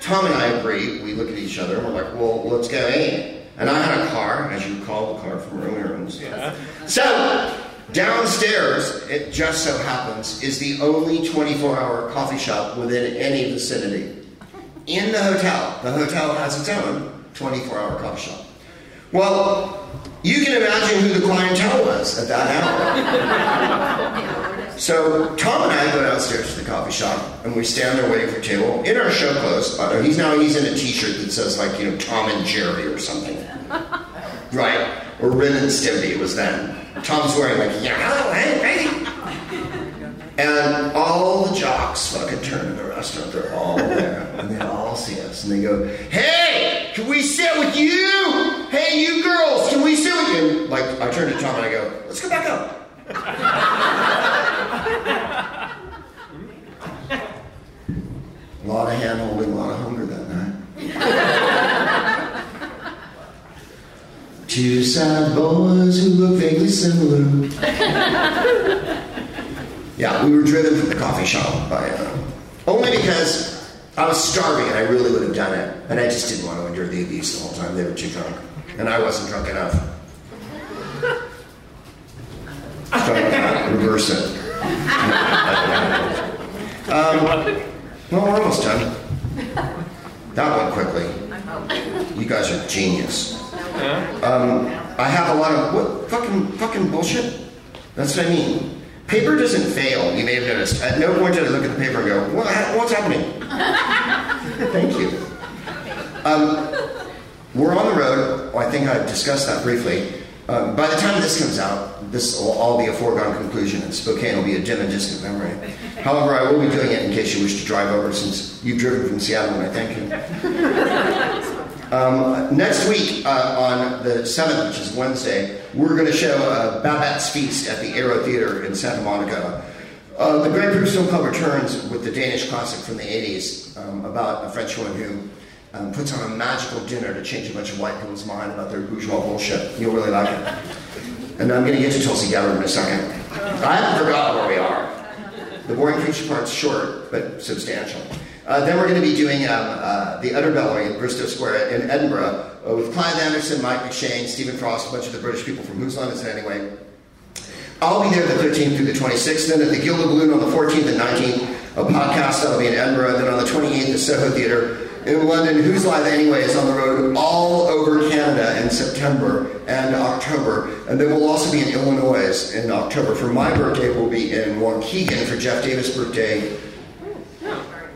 Tom and I agree. We look at each other and we're like, well, let's go eat. And I had a car, as you recall, the car from earlier. And stuff. So downstairs, it just so happens, is the only 24-hour coffee shop within any vicinity. In the hotel, the hotel has its own 24-hour coffee shop. Well, you can imagine who the clientele was at that hour. So Tom and I go downstairs to the coffee shop, and we stand there waiting for a table in our show clothes. But he's now he's in a T-shirt that says like you know Tom and Jerry or something, right? Or Ren and Stimpy it was then. Tom's wearing like yeah, hey, hey. And all the jocks fucking turn to the restaurant. They're all there, and they all see us, and they go, "Hey, can we sit with you? Hey, you girls, can we sit with you?" Like I turn to Tom and I go, "Let's go back up." A lot of hand holding, a lot of hunger that night. Two sad boys who look vaguely similar. yeah, we were driven from the coffee shop by uh, only because I was starving and I really would have done it, and I just didn't want to endure the abuse the whole time. They were too drunk, and I wasn't drunk enough. Try to reverse it. Um, well, we're almost done. That went quickly. You guys are genius. Um, I have a lot of what fucking fucking bullshit. That's what I mean. Paper doesn't fail. You may have noticed. At no point did I look at the paper and go, what, "What's happening?" Thank you. Um, we're on the road. Well, I think I've discussed that briefly. Um, by the time this comes out, this will all be a foregone conclusion, and Spokane will be a dim and distant memory. However, I will be doing it in case you wish to drive over, since you've driven from Seattle, and I thank you. Um, next week, uh, on the 7th, which is Wednesday, we're going to show uh, Babette's Feast at the Aero Theater in Santa Monica. Uh, the Greg Proops Film Club returns with the Danish classic from the 80s um, about a French woman who um, puts on a magical dinner to change a bunch of white people's mind about their bourgeois bullshit. You'll really like it. And I'm going to get to Tulsi Gabbard in a second. I haven't forgotten where we are. The boring creature part's short, but substantial. Uh, then we're going to be doing um, uh, the Underbelly at Bristo Square in Edinburgh uh, with Clive Anderson, Mike McShane, Stephen Frost, a bunch of the British people from Whose Line Is It Anyway? I'll be there the 13th through the 26th. Then at the Gilded Balloon on the 14th and 19th, a podcast that'll be in Edinburgh. Then on the 28th, the Soho Theatre in London. Whose Live Anyway is on the road all over Canada in September and October. And then we'll also be in Illinois in October. For my birthday, we'll be in Waukegan. For Jeff Davis' birthday,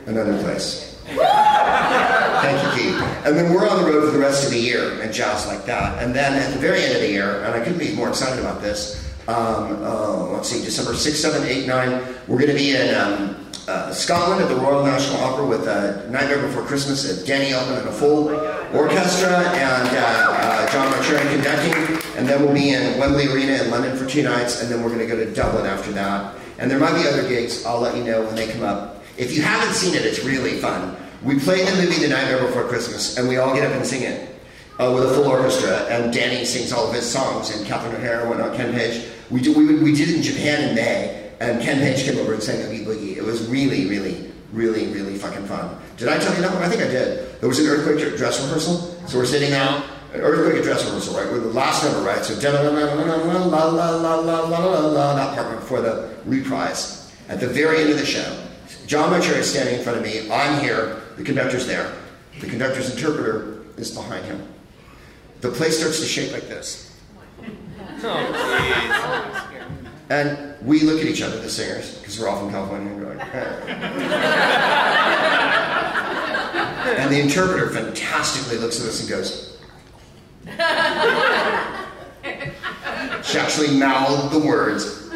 another place. Thank you, Keith. And then we're on the road for the rest of the year and jazz like that. And then at the very end of the year, and I couldn't be more excited about this, um, uh, let's see, December 6, 7, 8, 9, we're going to be in um, uh, Scotland at the Royal National Opera with uh, Nightmare Before Christmas at Danny Elfman and a full orchestra and uh, uh, John Mauceri conducting. And then we'll be in Wembley Arena in London for two nights, and then we're going to go to Dublin after that. And there might be other gigs. I'll let you know when they come up. If you haven't seen it, it's really fun. We play the movie The Nightmare Before Christmas, and we all get up and sing it uh, with a full orchestra. And Danny sings all of his songs, and Catherine O'Hara and whatnot, Ken Page. We, do, we, we did it in Japan in May, and Ken Page came over and sang Oogie Boogie. It was really, really, really, really fucking fun. Did I tell you that one? I think I did. There was an earthquake dress rehearsal, so we're sitting. An earthquake dress rehearsal, right? With the last number, right? So la la la la la la la la la la that part before the reprise. At the very end of the show, John Mauceri is standing in front of me. I'm here. The conductor's there. The conductor's interpreter is behind him. The place starts to shake like this. Oh, please. and we look at each other, the singers, because we're all from California, and we're like, "Eh." and the interpreter fantastically looks at us and goes, she actually mouthed the words.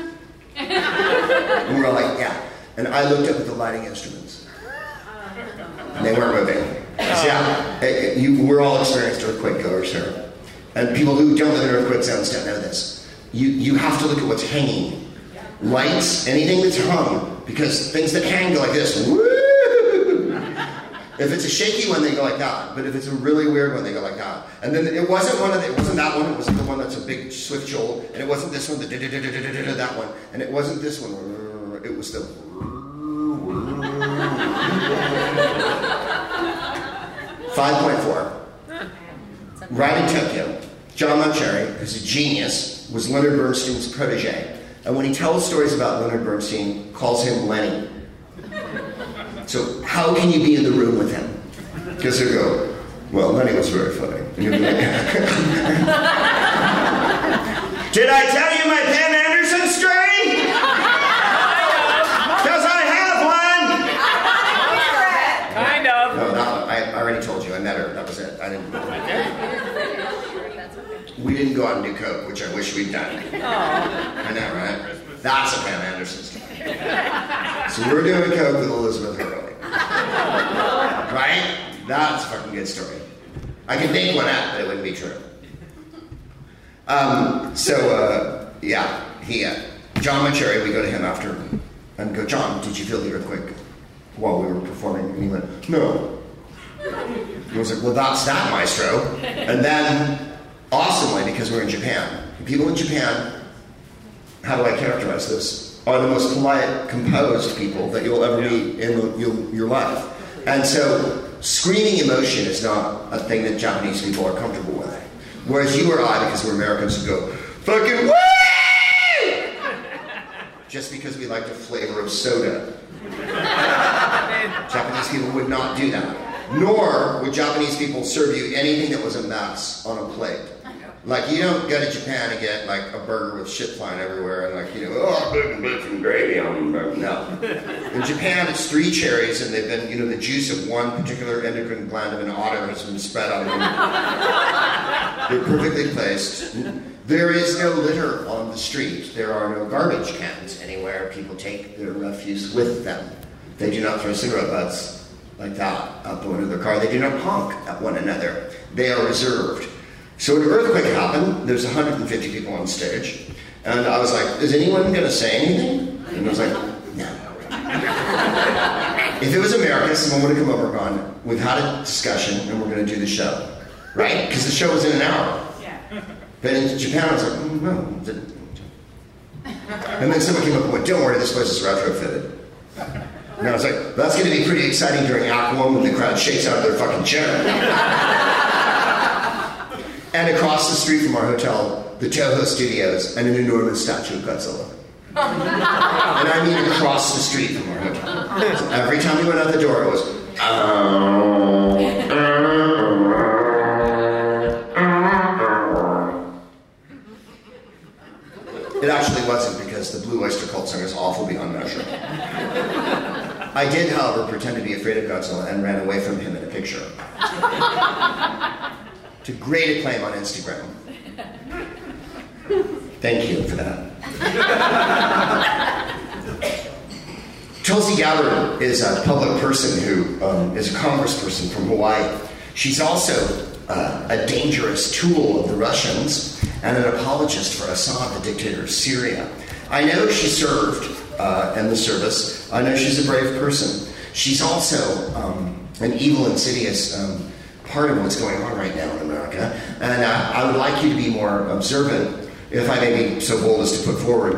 And we're all like, yeah. And I looked up at the lighting instruments. And they weren't moving. Yeah, you, we're all experienced earthquake goers here. And people who don't live in earthquake zones don't know this. You, you have to look at what's hanging. Lights, anything that's hung, because things that hang go like this. If it's a shaky one, they go like that. But if it's a really weird one, they go like that. And then it wasn't one of the, it wasn't that one. It wasn't the one that's a big swift jolt. And it wasn't this one, the that one. And it wasn't this one. It was the. Five point four. Right in Tokyo, John Mauceri, who's a genius, was Leonard Bernstein's protege. And when he tells stories about Leonard Bernstein, calls him Lenny. So how can you be in the room with him? Because he'll go, well, Lenny was very funny. Like, Did I tell you my Pam Anderson story? Because I have one. Kind of. No, that one. I, I already told you. I met her. That was it. I didn't. We didn't go out and do coke, which I wish we'd done. I know, right? That's a Pam Anderson story. So we're doing coke with Elizabeth Hurley. Right? That's a fucking good story. I can make one up, but it wouldn't be true. Um, so, uh, yeah, he, uh, John Mauceri, we go to him after and go, John, did you feel the earthquake while we were performing? And he went, no. He was like, well, that's that, maestro. And then, awesomely, because we're in Japan, people in Japan, how do I characterize this? Are the most polite, composed people that you'll ever meet in the, your, your life. And so, screaming emotion is not a thing that Japanese people are comfortable with. Whereas you or I, because we're Americans, would go, fucking woo! Just because we like the flavor of soda. Japanese people would not do that. Nor would Japanese people serve you anything that was a mess on a plate. Like, you don't go to Japan and get, like, a burger with shit flying everywhere and, like, you know, oh, bacon, bacon, gravy on it. No. In Japan, it's three cherries and they've been, you know, the juice of one particular endocrine gland of an otter has been spread on them. They're perfectly placed. There is no litter on the street. There are no garbage cans anywhere. People take their refuse with them. They do not throw cigarette butts like that out the window of their car. They do not honk at one another. They are reserved. So an earthquake happened. There's 150 people on stage. And I was like, is anyone going to say anything? And I was like, no. if it was America, someone would have come over and gone, we've had a discussion and we're going to do the show. Right? Because the show was in an hour. Yeah. But in Japan, I was like, mm, no. Didn't. And then someone came up and went, don't worry, this place is retrofitted. And I was like, that's going to be pretty exciting during Act One when the crowd shakes out of their fucking chair. and across the street from our hotel, the Toho Studios, and an enormous statue of Godzilla. and I mean across the street from our hotel. So every time we went out the door, it was, It actually wasn't because the Blue Oyster Cult song is awful beyond measure. I did, however, pretend to be afraid of Godzilla and ran away from him in a picture. To great acclaim on Instagram. Thank you for that. Tulsi Gabbard is a public person who um, is a congressperson from Hawaii. She's also uh, a dangerous tool of the Russians and an apologist for Assad, the dictator of Syria. I know she served uh, in the service. I know she's a brave person. She's also um, an evil, insidious um, part of what's going on right now And uh, I would like you to be more observant, if I may be so bold as to put forward.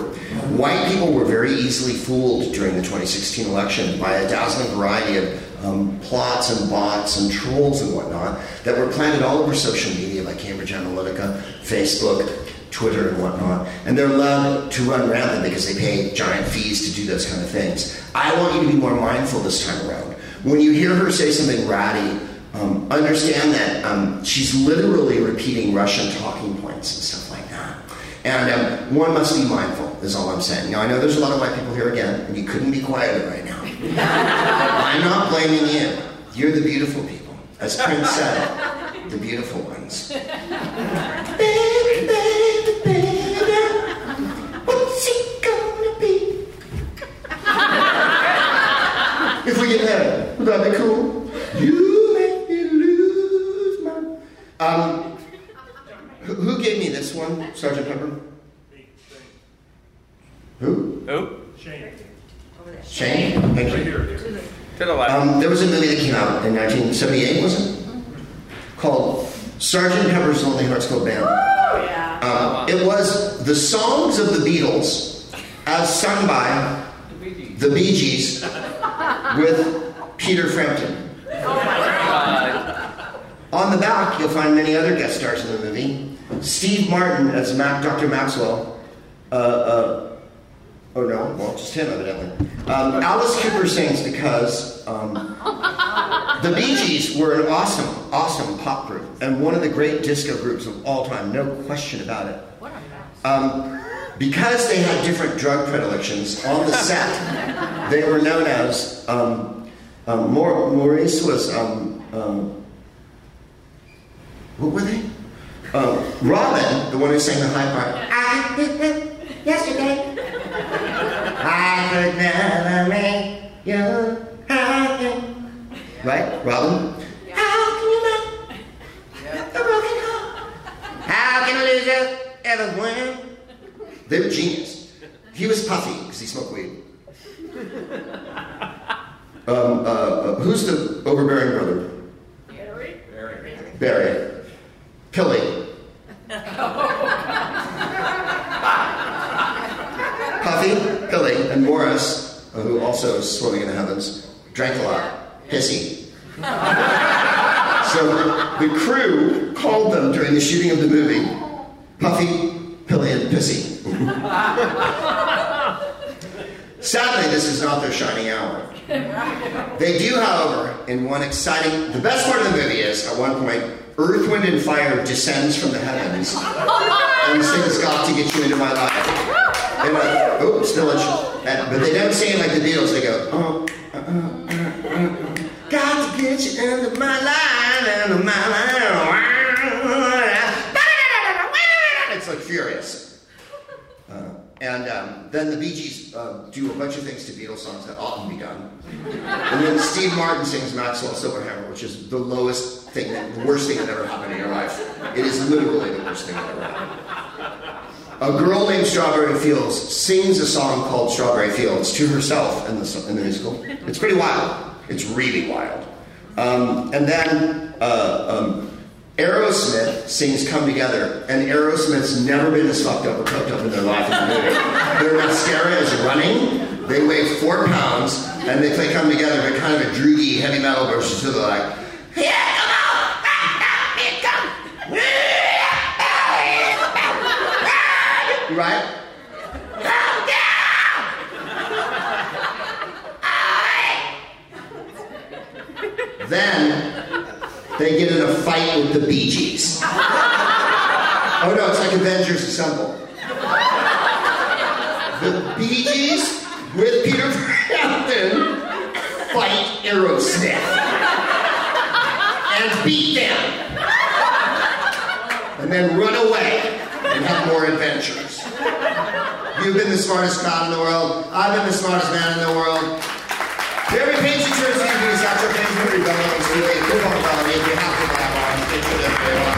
White people were very easily fooled during the 2016 election by a dazzling variety of um, plots and bots and trolls and whatnot that were planted all over social media by Cambridge Analytica, Facebook, Twitter, and whatnot. And they're allowed to run rampant because they pay giant fees to do those kind of things. I want you to be more mindful this time around. When you hear her say something ratty, um, understand that um, she's literally repeating Russian talking points and stuff like that. And um, one must be mindful, is all I'm saying. Now, I know there's a lot of white people here again, and you couldn't be quieter right now. I'm not blaming you. You're the beautiful people. As Prince said, the beautiful ones. baby, baby, baby, what's it gonna be? if we get married, would that be cool? Um, who, who gave me this one, Sergeant Pepper? Who? Who? Shane? Shane? Thank you. To the left. Um, there was a movie that came out in 1978, was it? Called Sergeant Pepper's Lonely Hearts Club Band. Oh, yeah. Uh, it was the songs of the Beatles as sung by the Bee Gees with Peter Frampton. Uh, On the back, you'll find many other guest stars in the movie, Steve Martin as Mac, Dr. Maxwell. Uh, uh, oh no, well, just him evidently. Um, Alice Cooper sings because um, the Bee Gees were an awesome, awesome pop group and one of the great disco groups of all time, no question about it. Um, because they had different drug predilections on the set, they were known as. Um, um, Maurice was. What were they? Um, Robin, the one who sang the high part. I did yesterday. I could never make you happy. Right, Robin? How can you not? A broken heart. How can a loser ever win? They were genius. He was puffy because he smoked weed. Um, uh, uh, who's the overbearing brother? Gary? Barry. Pilly. Puffy, Pilly, and Maurice, uh, who also is swimming in the heavens, drank a lot. Pissy. so the crew called them during the shooting of the movie Puffy, Pilly, and Pissy. Sadly, this is not their shining hour. They do, however, in one exciting. The best part of the movie is, at one point, Earth, Wind, and Fire descends from the heavens and sings "Got to Get You Into My Life." And, uh, oh, spillage. And, but they don't sing like the Beatles. They go, oh, uh, uh, uh, uh, got to get you into my life, into my life. Furious. Uh, and um, then the Bee Gees uh, do a bunch of things to Beatles songs that oughtn't be done. And then Steve Martin sings Maxwell Silverhammer, which is the lowest thing, the worst thing that ever happened in your life. It is literally the worst thing that ever happened. A girl named Strawberry Fields sings a song called Strawberry Fields to herself in the, in the musical. It's pretty wild. It's really wild. Um, and then uh, um, Aerosmith sings Come Together, and Aerosmith's never been as fucked up or coked up in their life. Their mascara is running, they weigh four pounds, and they play Come Together, but kind of a droogy heavy metal version, so they're like, yeah, come on, ah, it comes. Right? Then they get in a fight with the Bee Gees. Oh no, it's like Avengers Assemble. The Bee Gees with Peter Frampton fight Aerosmith and beat them. And then run away and have more adventures. You've been the smartest crowd in the world. I've been the smartest man in the world. Very pensi ci sono sempre un sacco di tempo per la nostra vita, come la vita, come la